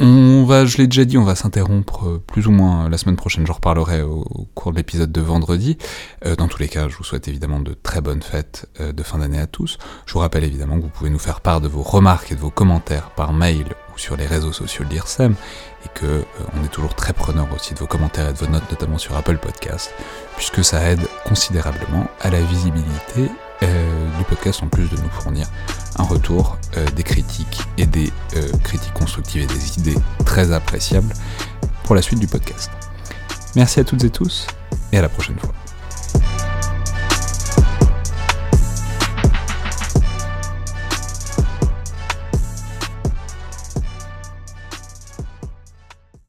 On va, je l'ai déjà dit, on va s'interrompre euh, plus ou moins la semaine prochaine. J'en reparlerai au, cours de l'épisode de vendredi. Euh, dans tous les cas, je vous souhaite évidemment de très bonnes fêtes euh, de fin d'année à tous. Je vous rappelle évidemment que vous pouvez nous faire part de vos remarques et de vos commentaires par mail ou sur les réseaux sociaux de l'IRSEM et que est toujours très preneur aussi de vos commentaires et de vos notes, notamment sur Apple Podcast, puisque ça aide considérablement à la visibilité du podcast en plus de nous fournir un retour euh, des critiques et des euh, critiques constructives et des idées très appréciables pour la suite du podcast. Merci à toutes et tous et à la prochaine fois.